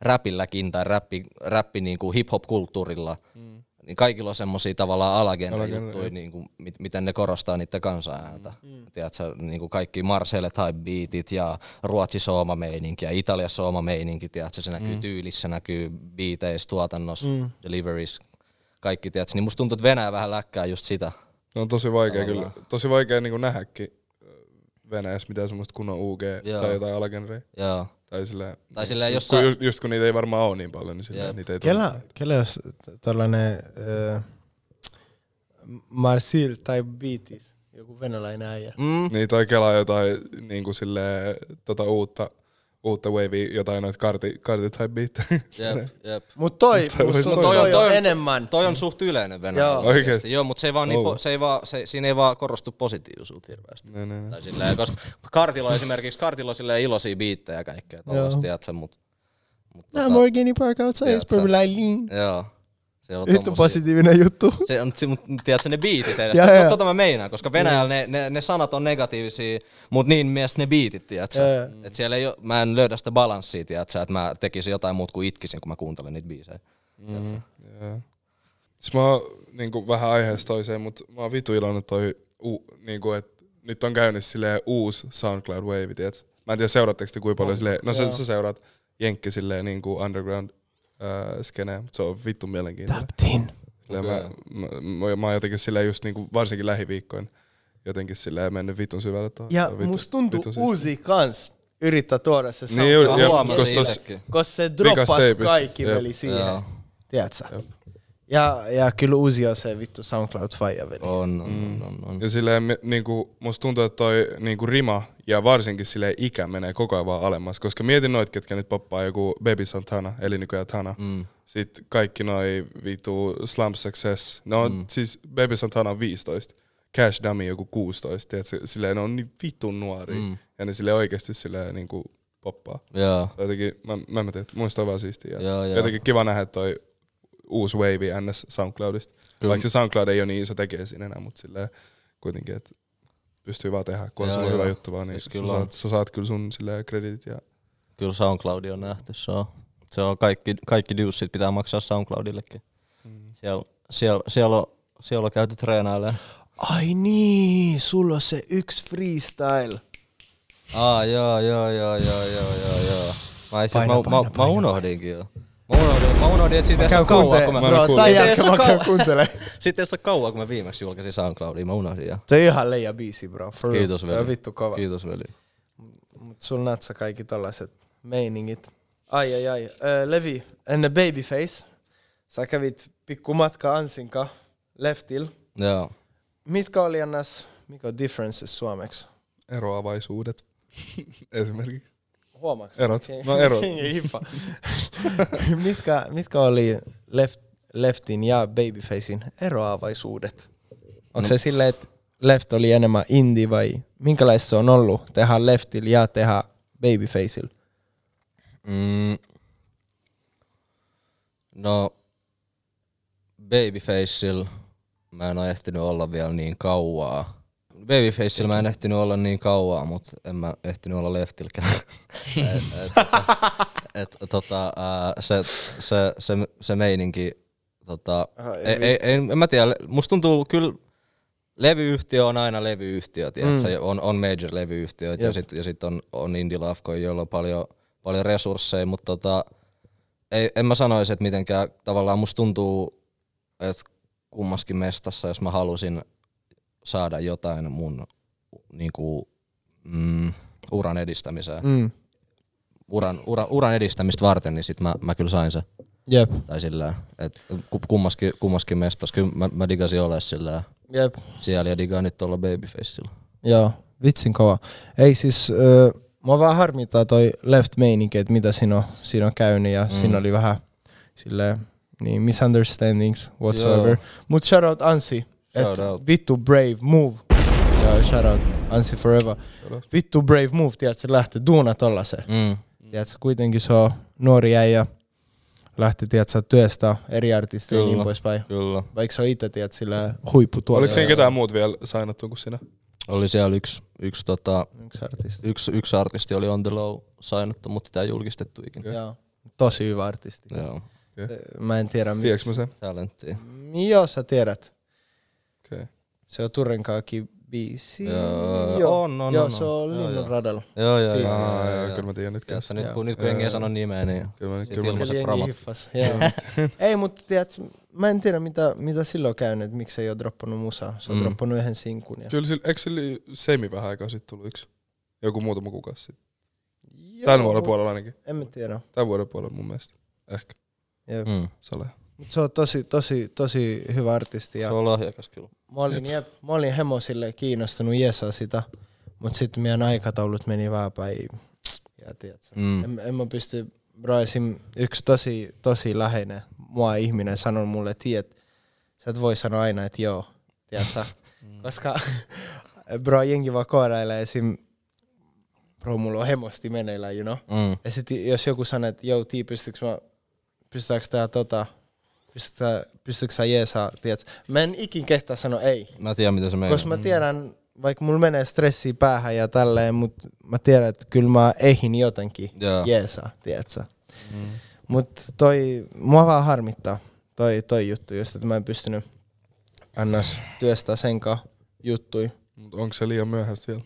räpilläkin tai räppi, räppi niinku hip-hop-kulttuurilla, mm. niin kaikilla on semmosia tavallaan alagenre Alagenre, juttuja, niinku, mit, miten ne korostaa niiden kansanääntä. Mm. Tiedätkö, niinku kaikki Marcelle type beatit ja Ruotsi sooma meininki ja Italia sooma meininki, tiedätkö, se näkyy mm. tyylissä, se näkyy beateissä, tuotannossa, mm. deliveries, kaikki, tiedätkö, niin musta tuntuu, että Venäjä vähän läkkää just sitä. No on tosi vaikea kyllä, tosi vaikea niinku nähdäkin Venäjässä mitään semmoista kunnon UG Joo. tai jotain alagenreä. Joo. Tai silleen, Tai silleen, jos kun, sä- just, just kun niitä ei varmaan ole niin paljon, niin silleen, Jep. niitä ei tule. Kela, kela jos tällainen äh, Marsil tai Beatis, joku venäläinen äijä. Mm. Niin toi kelaa jotain niinku silleen, tota uutta, uutta wavea, jotain noita karti, karti type beattejä. Jep, jep. Mut toi, Toi toi toi, on- toi on on- enemmän. Toi on suht yleinen Venäjällä. Joo. Oikeesti? Joo, mutta se ei vaan, niin, Oh. po- se ei vaan, se, siinä ei vaan korostu positiivisuutta hirveästi. Ne, ne, ne. Tai silleen, koska Kartilo esimerkiksi, Kartilo on silleen iloisia biittejä ja kaikkea tollaista, tiedätkö, mut, mut tota, Lamborghini Park outside, Tiedätkö? Spurby Lean. joo. Siellä on Vittu tommosia- positiivinen juttu. Se on, se, mut tiedätkö, ne biitit edes. Joo, Joo, joo. tota mä meinaan, koska Venäjällä ne, ne, ne, sanat on negatiivisia, mutta niin myös ne biitit, tiedätkö? Joo, joo. Et siellä ei oo, mä en löydä sitä balanssia, tiedätkö, että mä tekisin jotain muuta kuin itkisin, kun mä kuuntelen niitä biisejä. Mm. Joo. Siis mä oon niinku vähän aiheesta toiseen, mutta mä oon vitu iloinen toi, u, niinku, että nyt on käynnissä silleen uusi SoundCloud Wave, tiedät? Mä en tiedä seuraatteko te kuinka paljon silleen, no sä, sä seuraat Jenkki silleen niinku underground äh, skeneen, mutta se on vittu mielenkiintoinen. Taptin. Silleen mä, mä, mä, mä, oon jotenkin silleen just niinku, varsinkin lähiviikkoin, jotenkin silleen mennyt vitun syvälle tuohon. Ja vittu- musta tuntuu vitun uusi kans yrittää tuoda se Niin, ja- koska tos- itsekin. Koska se droppas kaikki veli siihen. Tiedätkö? Ja, ja kyllä uusi on se vittu SoundCloud faija veli. On, on, on, on, on. Ja silleen, niinku, musta tuntuu, että toi niinku rima ja varsinkin sille ikä menee koko ajan vaan alemmas. Koska mietin noit, ketkä nyt poppaa joku Baby Santana, eli nykyään Tana. Mm. Sitten kaikki noi vitu Slump Success. No mm. siis Baby Santana on 15. Cash Dummy joku 16. Tiedätkö? Silleen ne on niin vitun nuoria. Mm. Mm. Ja ne sille oikeesti silleen niinku poppaa. Joo. Jotenkin, mä, mä en tiedä, muista on vaan siistiä. Joo, joo. Jotenkin kiva nähdä toi uusi wave NS SoundCloudista. Kyllä. Vaikka se SoundCloud ei ole niin iso tekijä siinä enää, mutta silleen kuitenkin, että pystyy vaan tehdä, kun on sulla hyvä juttu vaan, niin Siis sä kyllä saat, on. sä saat kyllä sun silleen kreditit ja Kyllä SoundCloud on nähty, se on. Se on kaikki, kaikki duessit pitää maksaa SoundCloudillekin. Mm. Siellä, siellä, siellä, on, siellä on käyty treenailemaan. Ai niin, sulla on se yksi freestyle. Aa, joo, joo, joo, joo, joo, joo, joo. Mä, Paina, mä, paina, mä, mä, paina. unohdinkin jo. Mä unohdin, mä unohdin että siitä ei ole kauan, kun mä, Mä bro, kuullut. tai Sitten jälkeen mä on käyn kauan- kuuntele. sitten ei ole kauan, kun mä viimeksi julkaisin SoundCloudiin, mä unohdin jo. Se on ihan leija biisi, bro. For. Kiitos, Se veli. on vittu kova. Kiitos, veli. Mut sul natsa kaikki tällaiset meiningit. Ai ai ai. Ö, Levi, ennen Babyface, sä kävit pikku matka Ansinka Leftil. Joo. Mitkä oli annas, mikä on differences suomeksi? eroavaisuudet esimerkiksi. Huomaaks? Erot. No, erot. Hippa. mitkä, mitkä oli left, Leftin ja Babyfacein eroavaisuudet? Onko No. se silleen, että Left oli enemmän indie vai minkälaista se on ollut tehdä Leftil ja tehdä Babyfaceil? Mm. No, Babyfaceil mä en ole ehtinyt olla vielä niin kauaa. Babyfaceil mä en ehtinyt olla niin kauaa, mutta en mä ehtinyt olla leftilkään. et, et, et, et, tota, ää, se, se, se, se meininki, tota, Aha, ei, ei, ei, en mä tiedä, musta tuntuu kyllä, levyyhtiö on aina levyyhtiö, tiedätkö? on, on major levyyhtiöt ja sitten ja sit on, on indie-lafkoja, joilla on paljon, paljon resursseja, mutta tota, ei, en mä sanoisi, että mitenkään tavallaan musta tuntuu, että kummaskin mestassa, jos mä halusin saada jotain mun niinku, mm, uran edistämiseen, Mm. uran, ura, uran edistämistä varten, niin sit mä, mä kyllä sain se. Jep, Tai sillä, että kummaskin, kummaskin mestas, kyllä mä, mä digasin ole sillä jep. siellä ja digaan nyt olla babyfaceilla. Joo, vitsin kova. Ei siis, ö, mua vaan harmittaa toi left meininki, että mitä siinä on, siinä on käynyt ja mm. siinä oli vähän silleen, niin misunderstandings whatsoever. Joo. Mut shout out Ansi, Out. vittu brave move. Ja shout out Ansi forever. Vittu brave move, tiedätkö, lähti duuna tollaseen. Mm. Tiedätkö, kuitenkin se on nuori äijä, lähti, tiedätkö, työstä eri artisteja ja niin Kyllä. poispäin. Kyllä. Vaikka se on itse, tiedätkö, sillä huippu tuolla. Oliko siinä ketään muut vielä sainattu kuin sinä? Oli siellä yksi, yksi, tota, Yksi artisti. yksi, yksi artisti oli on the low signattu, mutta sitä ei julkistettu ikinä. Joo. Tosi hyvä artisti. Joo, Mä en tiedä, Tiedätkö mä sen? talenttia. Joo, sä tiedät. Okay. Se on Turenkaakin biisi. Joo, on, on, Joo, on, se on. Joo, Linnun joo. radalla. Joo, joo, joo. Aa, joo, joo, joo. kyllä mä tiedän nyt. Kyllä, Tiedätkö, nyt kun, nyt kun Joo, jengi ei joo. sano nimeä, niin kyllä, kyllä, mä- ilmaiset Jengi promot. hiffas. Joo. Ei, mutta tiedät, mä en tiedä mitä, mitä silloin on käynyt, että miksi ei ole droppannut musaa. Se on Mm. droppannut yhden sinkun. Ja... kyllä eikö sillä semi vähän aikaa sitten tullut yksi? Joku muutama kuukausi sitten. Joo, Tämän vuoden puolella ainakin. En mä tiedä. Tämän vuoden puolella mun mielestä. Ehkä. Jep. mm. Sale. Mut se on tosi, tosi, tosi hyvä artisti. Ja se on lahjakas kyllä. mä, olin, jep, mä olin hemo sille kiinnostunut jeesaa sitä, mutta sitten meidän aikataulut meni vähän päin. Ja tiedätkö, Mm. En, en mä pysty, bro, esim. yksi tosi, tosi läheinen mua ihminen sanoi mulle, tiedät, sä et voi sanoa aina, että joo, tiedätkö? Koska, bro, jengi vaan koirailee esim. Bro, mulla on hemosti meneillään, you know? Mm. Ja sit jos joku sanoo, että joo, tii, pystytkö mä, pystytäänkö tää tota, pystytkö, pystytkö sä jeesaa, tiedätkö? Mä en ikin kehtaa sanoa ei. Mä tiedän mitä se meidän. Koska mä tiedän, vaikka mulla menee stressi päähän ja tälleen, mutta mä tiedän, että kyllä mä eihin jotenkin Joo. jeesaa, tiedätkö? Mm. Mut toi, mua vaan harmittaa toi, toi juttu just, että mä en pystynyt annas työstää senkaan juttui. Mut onko se liian myöhäistä vielä?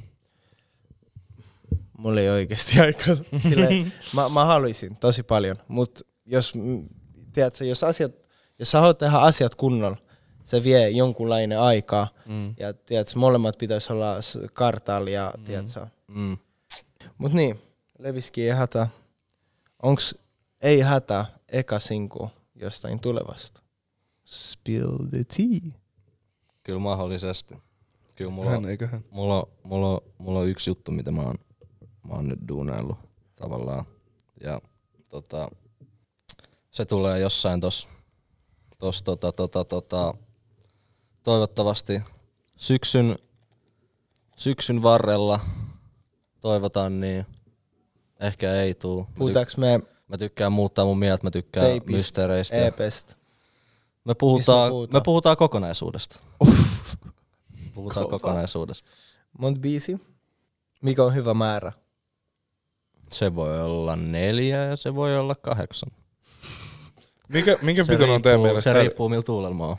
Mulla ei oikeasti aikaa. Silleen, mä, mä haluaisin tosi paljon, mutta jos, mm, tiedätkö, jos, asiat, jos sä haluat tehdä asiat kunnolla, se vie jonkunlainen aikaa. Mm. Ja tiedätkö, molemmat pitäisi olla kartalla ja mm. tiedätkö. Mm. Mut niin, Leviski ei hätä. Onks ei hätä eka sinku jostain tulevasta? Spill the tea. Kyllä mahdollisesti. Kyllä mulla Hän on, eiköhän. mulla, on- mulla, on- mulla on yksi juttu, mitä mä oon, mä oon nyt duunaillut tavallaan. Ja tota, se tulee jossain tos, tos tota, tota, tota, toivottavasti syksyn, syksyn varrella toivotaan niin. Ehkä ei tuu. Puhutaanko me mä tykkään muuttaa mun mieltä, mä tykkään Teipistä, mysteereistä. EPstä? Me puhutaan, me puhutaan? me puhutaan kokonaisuudesta. Puhutaan Kova. kokonaisuudesta. Monta biisi? Mikä on hyvä määrä? Se voi olla neljä ja se voi olla kahdeksan. Mikä, minkä Se pituinen on teidän mielestä? se riippuu millä tuulella on.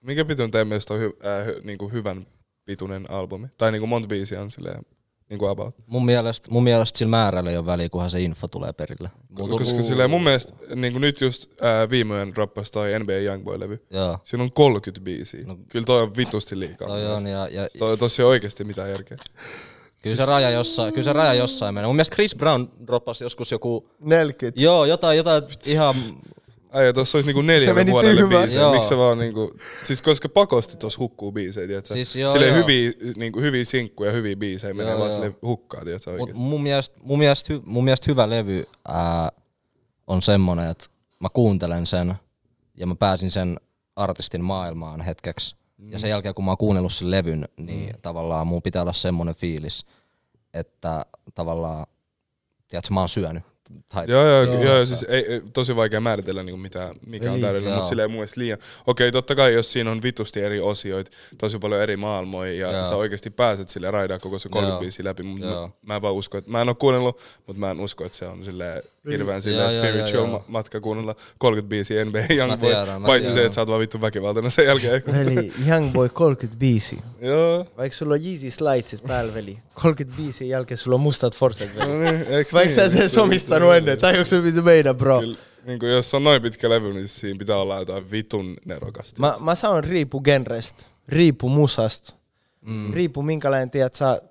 Mikä pituinen teidän mielestä on hy, äh, hy, niinku hyvän pituinen albumi? Tai niinku monta biisiä on silleen niinku about? Mun mielestä, mun mielestä sillä määrällä ei ole väliä, kunhan se info tulee perille. Mulla Koska tuli- silleen mun mielestä niinku nyt just äh, viime yön droppasi toi NBA Youngboy-levy. Joo, Siinä on 30 biisiä. No. Kyllä toi on vitusti liikaa. toi on ja, ja Toi, tossa ei ole oikeesti mitään järkeä. kyllä, se raja jossain, kyllä se raja jossain menee. Mun mielestä Chris Brown droppasi joskus joku, 40. joo, jotain, jotain ihan, Ai, tossa olisi niinku neljälle meni vuodelle tyhmään. biisejä. Miksi se vaan niinku... Siis koska pakosti tossa hukkuu biisejä, tiiätsä? Siis joo, Silleen joo. hyviä, niinku, hyviä sinkkuja, hyviä biisejä menee Joo, vaan joo. silleen hukkaan, tiiätsä Mut oikeesti. mun mielestä, mun mielestä, hy, mun mielestä hyvä levy ää, on semmonen, että mä kuuntelen sen ja mä pääsin sen artistin maailmaan hetkeksi. Mm. Ja sen jälkeen kun mä oon kuunnellut sen levyn, niin mm. tavallaan mun pitää olla semmonen fiilis, että tavallaan, tiedätkö, mä oon syönyt. Tai, Joo, joo, Joo, joo, siis ei, ei, tosi vaikea määritellä niinku mitä, mikä on Eli- täydellinen, mutta silleen mun liian. Okei, totta kai jos siinä on vitusti eri osioita, tosi paljon eri maailmoja ja Joo. sä oikeasti pääset sille raidaa koko se 30 Joo. biisiä läpi, mutta mä, mä, en vaan usko, että mä en oo kuunnellut, mutta mä en usko, että se on silleen hirveän silleen Joo, spiritual joo, joo. ma- matka kuunnella 30 biisiä NBA Youngboy, tiedän, paitsi se, tiedän. että sä oot vaan vittu väkivaltainen sen jälkeen. Veli, Youngboy 35. joo. Vaikka sulla on Yeezy slices päällä, veli. 35 jälkeen sulla on mustat forset, veli. No niin, Vaikka sä et niin? edes omistanut ennen, tai onko se mitä meidän, bro? Kyllä, niin kuin jos on noin pitkä levy, niin siinä pitää olla jotain vitun nerokasta. Mä, mä sanon riipu genrestä, riipu musasta, Mm. Riippuu minkälainen, tiedät sä,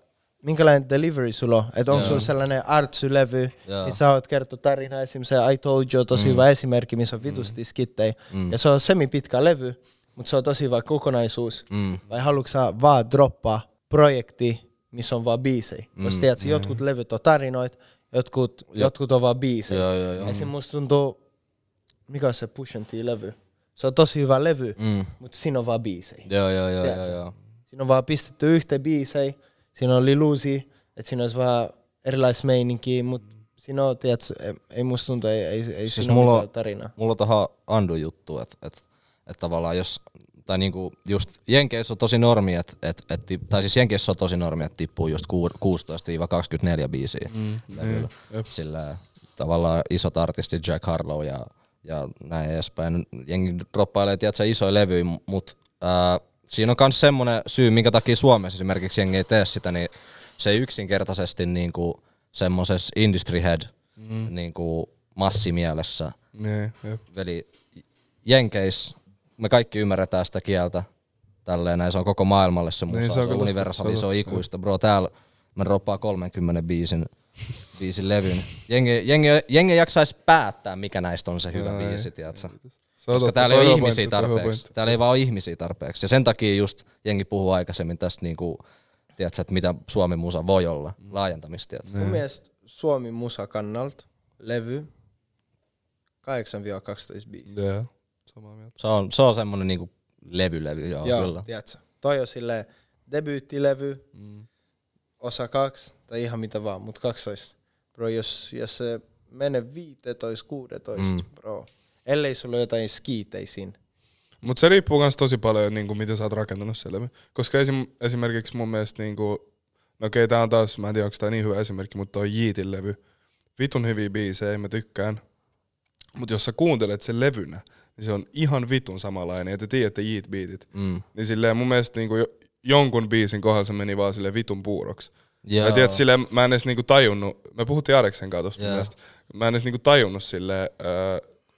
minkälainen delivery sulla on. Että onko sulla sellainen artsy-levy, Joo. missä oot kertoa tarina. Esimerkiksi se I Told You on tosi mm. hyvä esimerkki, missä on vitusti skittejä. Mm. Ja se on semi-pitkä levy, mutta se on tosi hyvä kokonaisuus. Mm. Vai haluatko sä vaan droppaa projekti, missä on vaan biisejä? Mm. Koska tiedät, mm. jotkut levyt on tarinoit, jotkut, jotkut on vaan biisejä. Joo, joo, joo. Esim. musta tuntuu, mikä on se Pushan T-levy? Se on tosi hyvä levy, Mm. mutta siinä on vaan biisejä. Joo, joo, joo, joo, joo. Siinä on vaan pistetty yhteen biisejä, siinä on lilusi, että siinä olisi vaan erilaista meininkiä, mutta siinä on, tiedätkö, ei, ei musta tuntu, ei, ei, ei Siis siinä mulla ole tarinaa. Mulla on tohon Andu juttu, että et, et tavallaan jos, tai niinku just Jenkeissä on tosi normi, että et, et, tip- tai siis Jenkeissä on tosi normi, että tippuu just ku- 16-24 biisiä mm, levyllä. Sillä tavallaan isot artistit, Jack Harlow ja, ja näin edespäin. Jengi droppailee, tiedätkö, isoja levyjä, mutta siinä on myös semmoinen syy, minkä takia Suomessa esimerkiksi jengi ei tee sitä, niin se ei yksinkertaisesti niinku semmoisessa industry head mm. niinku massimielessä Niin, jep. Veli, Jenkeis, me kaikki ymmärretään sitä kieltä. Tälleen näin, se on koko maailmalle se musa, Niin, niin, se se on on kyllä universaali, se on se on ikuista. Bro, täällä mä droppaa 30 biisin, biisin levyn. Jengi, jengi, jengi jaksaisi päättää, mikä näistä on se hyvä Joo, biisi, tiedätkö? Se on Koska totta, täällä ei ole on ihmisiä on tarpeeksi. pointti. Täällä ei vaan ole ihmisiä tarpeeksi. Ja sen takia just jengi puhuu aikaisemmin tästä, niinku, tiedätkö, että mitä Suomen musa voi olla, laajentamista. Tiedätkö? Mun mielestä Suomi musa kannalta levy 8-12 biisiä. Joo, samaa mieltä. Se on, se on semmonen niinku levylevy, joo, Joo, kyllä. tiedätkö? Toi on silleen debyyttilevy, mm. osa kaksi, tai ihan mitä vaan, mutta 12. Bro, jos, jos se menee 15, 16, mm. bro, ellei sulla ole jotain skiitei siinä. Mutta se riippuu myös tosi paljon, niin kuin, miten sä oot rakentanut se levy. Koska esim, esimerkiksi mun mielestä, niin kuin, no okei, tää on taas, mä en tiedä, onko tää niin hyvä esimerkki, mutta toi Yeetin levy. Vitun hyviä biisejä, mä tykkään. Mutta jos sä kuuntelet sen levynä, niin se on ihan vitun samanlainen. Ja te tiedätte Yeet beatit. Mm. Niin silleen mun mielestä niin kuin, jonkun biisin kohdalla se meni vaan sille vitun puuroksi. Joo. Mä tiedät, silleen, mä en edes niinku tajunnut, me puhuttiin Areksen kanssa tosta mielestä, mä en edes niinku tajunnut silleen,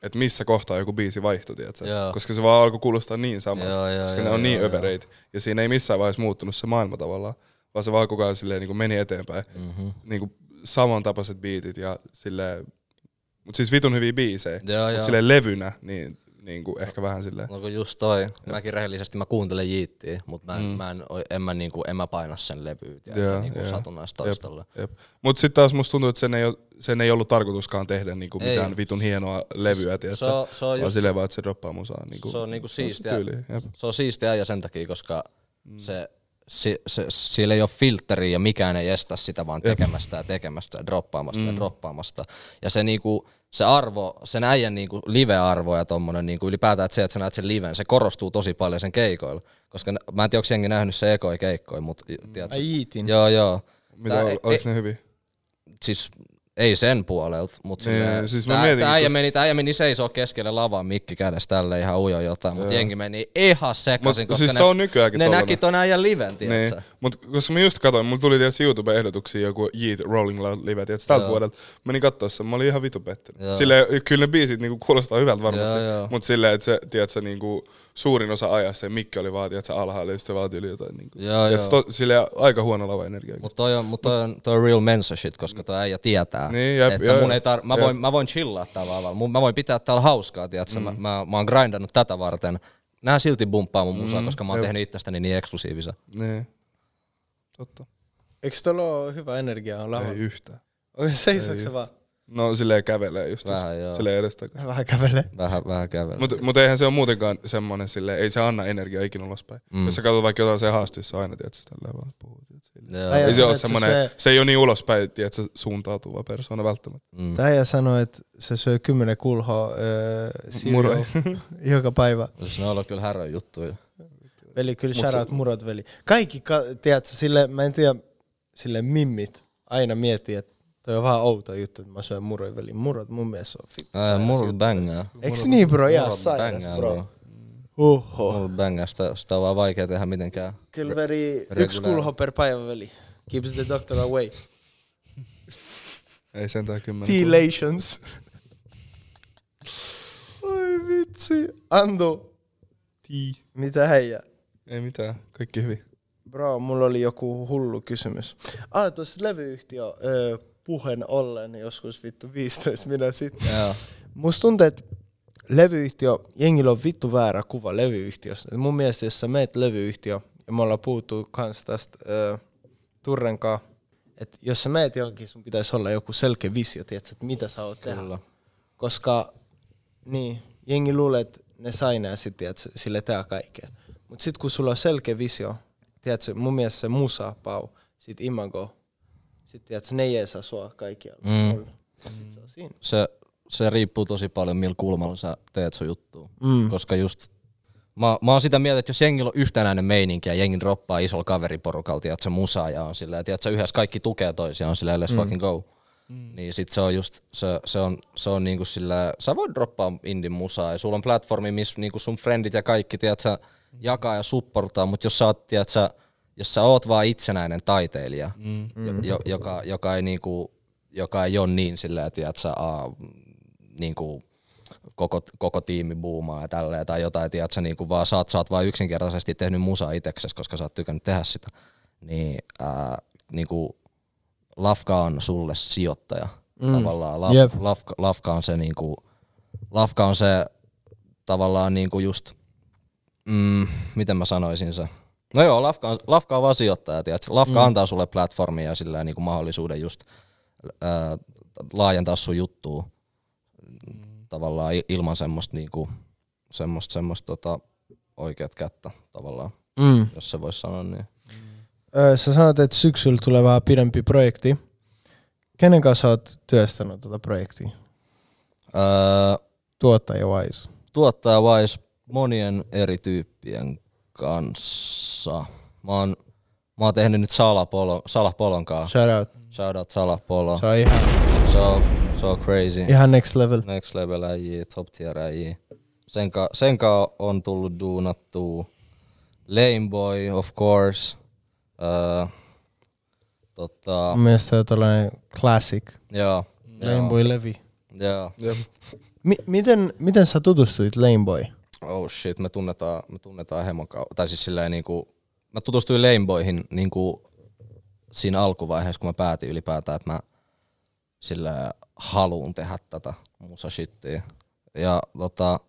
että missä kohtaa joku biisi vaihtui, tiedätkö? Joo. koska se vaan alkoi kuulostaa niin samalta, koska joo, ne on niin joo, övereitä. Ja siinä ei missään vaiheessa muuttunut se maailma tavallaan, vaan se vaan koko ajan silleen niinku meni eteenpäin. Mm-hmm. Niinku samantapaiset biitit ja silleen, mut siis vitun hyviä biisejä, Joo, mut joo. silleen levynä, niin niinku ehkä vähän silleen. No kun just toi. Mäkin rehellisesti mä kuuntelen jiittiä, mutta mä, en, mm. mä en, en, mä niinku, en mä paina sen levyä, tiedätkö, Joo, niinku joo. satunnaista toistolla. Jep. Mut sit taas musta tuntuu, että sen ei, sen ei ollut tarkoituskaan tehdä niinku Ei. mitään vitun hienoa levyä, tiedätkö? se on- se on vaan silleen vaan, että se droppaa musaa. Niinku, Se on niinku se siistiä. Se on siistiä ja sen takia, koska mm. se, se, se, siellä ei ole filtteriä ja mikään ei estä sitä vaan tekemästä ja tekemästä ja droppaamasta mm. ja droppaamasta. Ja se, niinku, se arvo, sen äijän niinku live-arvo ja tommonen niinku ylipäätään, että se, että sä näet sen liven, se korostuu tosi paljon sen keikoilla. Koska mä en tiedä, onko jengi nähnyt se ekoi keikkoja, mutta tiedätkö, Ai Yeetin. Joo, joo. Mitä, Tää ei- oliko ne hyviä? siis ei sen puolelta, mutta Niin, siis mä tää, mietin, tää, äijä kun- meni, tää äijä meni seisoo keskelle lavaa mikki kädessä tälle ihan ujo jotain, mutta jengi meni ihan sekaisin, Mut koska siis ne, se on nykyäänkin ne näki ton äijän liven, Niin. tiedätkö? Mut koska mä just katsoin, mulla tuli tietysti YouTube-ehdotuksia joku Yeet Rolling Loud live, tiedätkö, tältä vuodelta. Menin kattoo sen, mä olin ihan vitu pettynyt. Joo. Silleen, kyllä ne biisit niinku kuulostaa hyvältä varmasti, Joo, joo. mut silleen, että se, tiedätkö, niinku, suurin osa ajasta se mikki oli vaan, tiedätkö, alhaalla, ja se vaati yli jotain. Niinku. Joo, tiedätkö, joo. To, silleen, aika huono lava energia. Mutta toi on, mut toi on, toi on real mensa shit, koska toi äijä tietää, Niin, jep, että joo, mun joo. ei tar- mä, Jep. voin, mä voin chillaa Mun- mä voin pitää täällä hauskaa, tiedätkö? Mm. Mä, mä, mä oon grindannut tätä varten. Nää silti bumppaa mun musaa, koska mä oon jep. tehnyt itsestäni niin eksklusiivisen. Niin. Totta. Eikö tuolla ole hyvä energia on? Ei yhtään. Onko seisoiko se vaan? No silleen kävelee just. Vähän, just. joo. Silleen edestä. Vähän kävelee. Vähän, vähän kävellä. Mutta mut eihän se ole muutenkaan semmonen silleen, ei se anna energiaa ikinä ulospäin. Mm. Jos sä katsot vaikka jotain se haastissa aina, tiedät sä tälleen vaan puhuu. tiedät sä. Ei se ole että semmonen, syö- se ei ole niin ulospäin, tiedät sä, suuntautuva persoona välttämättä. Mm. Täijä sanoi, että se syö kymmenen kulhoa öö, joka päivä. Jos ne on ollut kyllä härön juttuja. Veli, kyllä shoutout se- murot, veli. Kaikki, ka- tiedätkö, sille, mä en tiedä, sille mimmit aina miettii, että toi on vähän outo juttu, että mä syön muroja, veli. Murot mun mielestä on fit. Ää, mulla bängää. Eiks niin, bro? Mulla sairas, bro. bro. Oho. Mulla bängää, sitä, sitä on vaan vaikea tehdä mitenkään. Kyllä veri yksi kulho per päivä, veli. Keeps the doctor away. Ei sentään kymmenen. T-lations. Oi vitsi. Ando, Tii. mitä heijä? Ei mitään, kaikki hyvin. Bro, mulla oli joku hullu kysymys. Ah, tuossa levyyhtiö öö, puheen ollen joskus vittu 15 minä sitten. Joo. Musta tuntuu, että levyyhtiö, jengillä on vittu väärä kuva levyyhtiöstä. Et mun mielestä jos sä meet levyyhtiö, ja me ollaan puhuttu kans tästä öö, Turrenkaan, että jos sä meet johonkin, sun pitäisi olla joku selkeä visio, tiedätkö, että mitä sä oot tehdä. Kyllä. Koska niin, jengi luulee, että ne sai nää sit, tiedätkö, sille tehdä kaikkea. Mut sit kun sulla on selkeä visio, tiedätkö, mun mielestä se musa, pau, sit imago, sit tiedätkö, ne jeesaa sua kaikkialla. Mm. Se on siinä. se, se riippuu tosi paljon, millä kulmalla sä teet sun juttua. Mm. Koska just, mä, mä oon sitä mieltä, että jos jengillä on yhtenäinen meininki ja jengi droppaa isolla kaveriporukalla, tiedät, se musaa ja on silleen, tiedät, yhdessä kaikki tukee toisiaan, on silleen, let's fucking go. Mm. Niin sit se on just, se, se on, se on niinku sillä, sä voit droppaa indin musaa ja sulla on platformi, missä niinku sun friendit ja kaikki, tiedät, sä jakaa ja supportaa, mutta jos sä oot, tiedät, sä, jos sä oot vaan itsenäinen taiteilija, mm. jo, joka, joka ei niinku, joka ei ole niin silleen, tiedät, sä, aa, niinku, koko, koko tiimi buumaa ja tälleen tai jotain, tiedät, sä niinku vaan, sä oot, sä oot vaan yksinkertaisesti tehnyt musaa itseksesi, koska sä oot tykännyt tehdä sitä, niin ää, niinku, Lafka on sulle sijoittaja mm. tavallaan. Laf, Jep. Lafka, Lafka, on se niinku, Lafka on se tavallaan niinku just, mm, miten mä sanoisin se. No joo, Lafka on, Lafka on vaan sijoittaja, tiedät. Lafka mm. antaa sulle platformia ja sillä niinku mahdollisuuden just ää, laajentaa sun juttua tavallaan il- ilman semmoista niinku, semmoista, semmoista tota, oikeat kättä tavallaan, Mm. jos se voisi sanoa niin. Öö, sä sanoit, että syksyllä tulee vähän pidempi projekti. Kenen kanssa oot työstänyt tätä projektia? Öö, Tuottaja wise. tuottaja Wise monien eri tyyppien kanssa. Mä oon, mä oon tehnyt nyt Salapolo, Salapolon kanssa. Shout out. Shout out Salapolo. Se on ihan, So, so crazy. ihan next level. Next level äijii, top tier äijii. Sen, ka, sen ka on tullut duunattua. Lameboy, of course. Öö, tota, Mun mielestä se on tällainen classic. joo. Lameboy Levi. Joo. Jep. Mi- miten, miten sä tutustuit Lameboy? Oh shit, me tunnetaan, me tunnetaan hemon kautta. Tai siis silleen niinku, mä tutustuin Lameboyhin niinku siinä alkuvaiheessa, kun mä päätin ylipäätään, että mä sillä haluun tehdä tätä musa shittiä. Ja tota,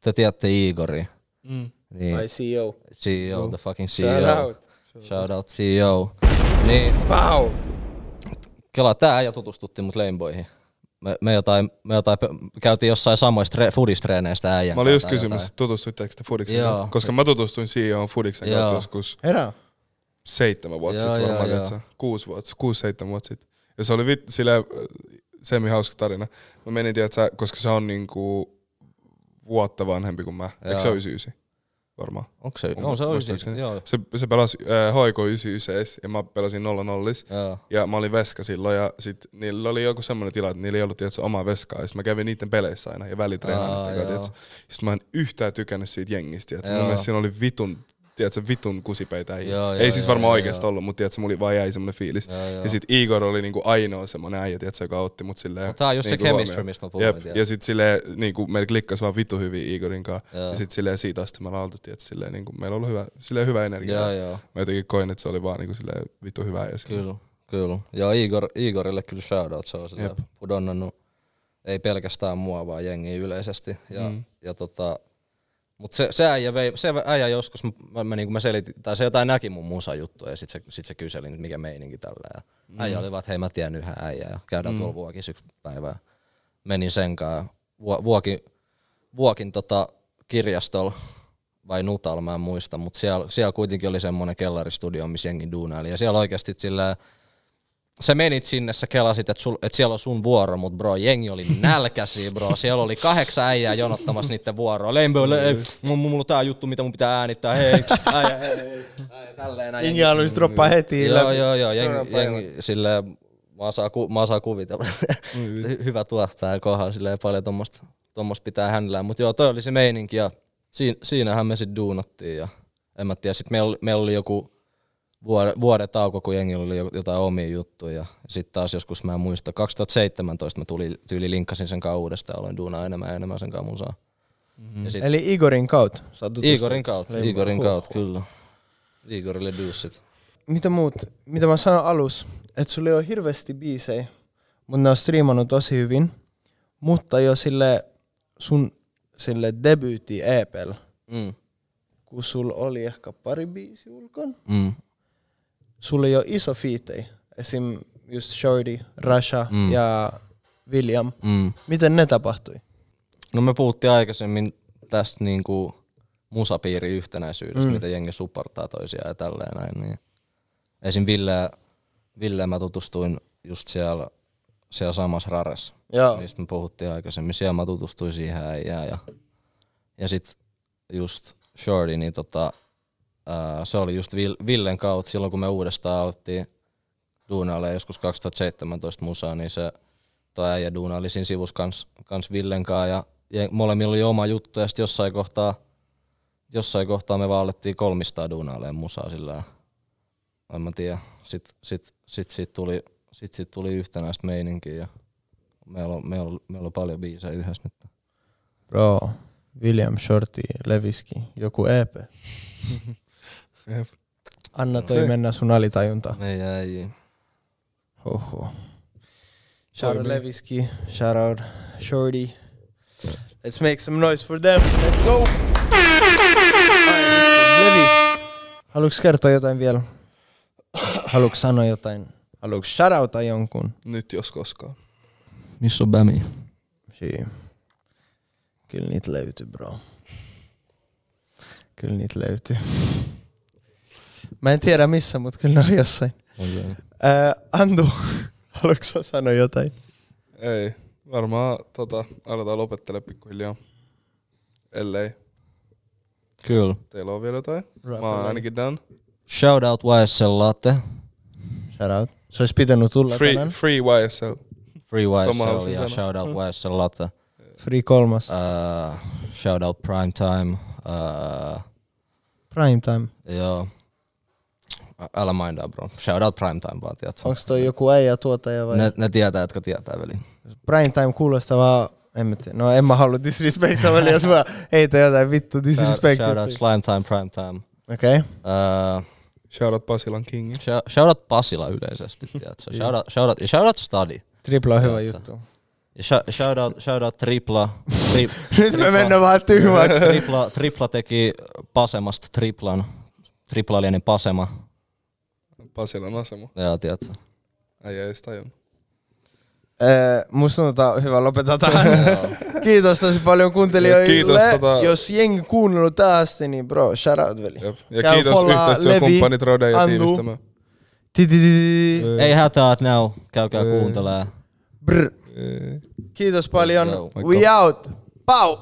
te tiedätte Igori. Mm. Niin, My CEO. CEO, the fucking Shout CEO. out. Shout out CEO. Niin, Wow. Kela, tää äijä tutustutti mut Lameboyhin. Me, me, jotain, me jotain, käytiin jossain samoista tre, foodistreeneistä äijän Mä olin just kysymys, jotain. että tutustuitteko te Fudiksen Joo. kautta? Koska mä tutustuin CEO Fudiksen Joo. kautta joskus Herra. seitsemän vuotta sitten varmaan, joo. joo. kuusi vuotta, kuusi, seitsemän vuotta sitten. Ja se oli vit, sille semi hauska tarina. Mä menin, tiedätkö, koska se on niinku vuotta vanhempi kuin mä. Eikö Joo. se ole 99? Varmaan. Onko se? On se oikein. Joo. Se, se pelasi äh, HK 99 ja mä pelasin 0 0 Joo. ja mä olin veska silloin ja sit niillä oli joku semmoinen tila, että niillä ei ollut tietysti, omaa veskaa ja sit mä kävin niiden peleissä aina ja välitreenaan. Sitten mä en yhtään tykännyt siitä jengistä. Tiedätkö. Mun mielestä siinä oli vitun, tiedätkö, vitun kusipeitä. Ei, Joo, ei joo, siis varmaan joo, joo. ollut, mutta tiedätkö, mulla vaan jäi semmoinen fiilis. Joo, joo. Ja sit Igor oli niinku ainoa semmoinen äijä, tiedätkö, joka otti mut silleen. Mut tää on just se niinku chemistry, huomioon. mistä mä puhuin, Jep. Ja sit silleen, niinku, meillä klikkas vaan vitu hyvin Igorin kanssa. Joo. Ja sit silleen siitä asti me oltu, tiedätkö, silleen, niinku, meillä on ollut hyvä, silleen hyvä energia. Joo, joo. Mä jotenkin koin, että se oli vaan niinku silleen vittu hyvä. Silleen- Kyllä, kyllä. Ja Igor, Igorille kyllä shoutout, se on sillä Jep. pudonnannut ei pelkästään mua, vaan jengiä yleisesti. Ja, mm. ja tota, mut se, se, äijä vei, se äijä joskus, mä, mä, niin mä selitin, tai se jotain näki mun musajuttua ja sit se, sit se kyseli, että mikä meininki tällä. Ja mm. Äijä oli vaan, että hei mä tiedän yhden äijän ja käydään mm. tuolla vuokissa yksi päivää. Menin sen kanssa, Vu- vuokin, vuokin tota kirjastolla vai Nutalla, mä en muista, mutta siellä, siellä kuitenkin oli semmoinen kellaristudio, missä jengi duunaili. Ja siellä oikeasti sillä sä menit sinne, sä kelasit, että, sul, että siellä on sun vuoro, mutta bro, jengi oli nälkäisiä, bro. Siellä oli kahdeksan äijää jonottamassa niiden vuoroa. Lembo, le, ei, mulla, mulla on tää juttu, mitä mun pitää äänittää, hei, äijä, hei, hei, äijä, tälleen. Jengi haluaisi droppaa heti Joo, joo, joo, jengi, jengi silleen, mä saan, ku, mä saan kuvitella. Hy- Hyvä tuottaja kohdalla, silleen paljon tommosta, tommosta pitää hänellä. Mutta joo, toi oli se meininki ja siin, siinähän me sitten duunattiin ja en mä tiedä, sit meillä, meillä oli joku vuoden, vuoden tauko, kun jengillä oli jo- jotain omia juttuja. Ja sitten taas joskus mä en muista, 2017 mä tuli, tyyli linkkasin sen kanssa uudestaan, aloin duunaa enemmän ja enemmän sen kanssa musaa. Mm-hmm. Ja sit Eli Igorin kautta. Igorin kautta. Igorin kautta, kyllä. Igorille dussit. Mitä muut, mitä mä sanoin alus, että sulla ei ole hirveästi biisejä, mutta ne on striimannut tosi hyvin. Mutta jo sille sun sille debyytti EPL, Mm. kun sulla oli ehkä pari biisi ulkon, Mm. Sulla ei ole iso fiitei. Esim. just Shorty, Rasha Mm. ja William. Mm. Miten ne tapahtui? No me puhuttiin aikaisemmin tästä niinku musapiiri yhtenäisyydestä, mm. miten jengi supportaa toisiaan ja tälleen näin. Niin. Esim. Ville, Ville mä tutustuin just siellä, siellä samassa raressa, Joo. mistä me puhuttiin aikaisemmin. Siellä mä tutustuin siihen äijään ja, ja sit just Shorty, niin tota, ää, se oli just Vil- Villen kautta silloin, kun me uudestaan alettiin duunaalle joskus 2017 musaa, niin se toi äijä duunaili siinä sivussa kans, kans Villen kanssa ja, ja molemmilla oli oma juttu ja sitten jossain kohtaa, jossain kohtaa me vaan alettiin kolmistaan duunailemaan musaa sillä en mä tiedä. Sitten sit, sit, sit tuli, sit, sit tuli yhtenäistä meininkiä ja meillä on, meillä on, meillä on paljon biisejä yhdessä nyt. Bro, William, Shorty, Leviski, joku EP. Jep. Anna toi Se- mennä sun alitajunta. Meidän äijä. Oho. Shout out. Leviski, shout out Shorty. Let's make some noise for them. Let's go! Levi, haluatko kertoa jotain vielä? Haluatko sanoa jotain? Haluatko shoutouta jonkun? Nyt jos koskaan. Missä on Bämi? Shii. Kyllä niitä löytyy, bro. Kyllä niitä löytyy. Mä en tiedä missä, mutta kyllä ne on jossain. Okay. Ää, Andu, haluatko sä sanoa jotain? Ei. Varmaan tota, aletaan lopettele pikkuhiljaa. Ellei. Kyllä. Teillä on vielä jotain? Mä oon ainakin done. Shout out YSL Latte. Shout out. Se olisi pitänyt tulla Free, tänään. free YSL. Free YSL ja shout out YSL Latte. Free kolmas. Uh, shout out Prime Time. Uh, Prime time. joo. Älä mindaa bro. Shout out Prime Time vaan, tiedätkö? Onko toi joku äijä tuottaja vai? Ne, ne tietää, jotka tietää veli. Prime time kuulostaa vaan, en mä tiedä. No en mä halua disrespectaa, väliä, jos mä heitä jotain vittu Shout, shout out Slime Time, Prime Time. Okei. Okay. Uh, Shoutout Pasilan Kingi. shout, shout out Pasila yleisesti, tiedätkö? Shout out, shout out, ja shout out Study. Tripla on hyvä juttu. Ja shout, shout out, shout out Tripla. Tri, Nyt me mennään vähän tyhmäksi. tripla, tripla teki Pasemasta triplan. Tripla oli ennen Pasema. Pasilan asema. Joo, tiedätkö? Äijä ei edes tajunnut. Ee, musta tuntuu, että hyvä lopettaa tähän. Kiitos tosi paljon kuuntelijoille. Kiitos, tota- Jos jengi kuunnellut tähän asti, niin bro, shout out veli. Jep. Ja Käy kiitos yhteistyökumppanit Rode ja tiivistämään. Ti, ti, ti, ti. Ei hätää, että now. Käykää kuuntelemaan. Brr. Kiitos paljon. We out. Pau.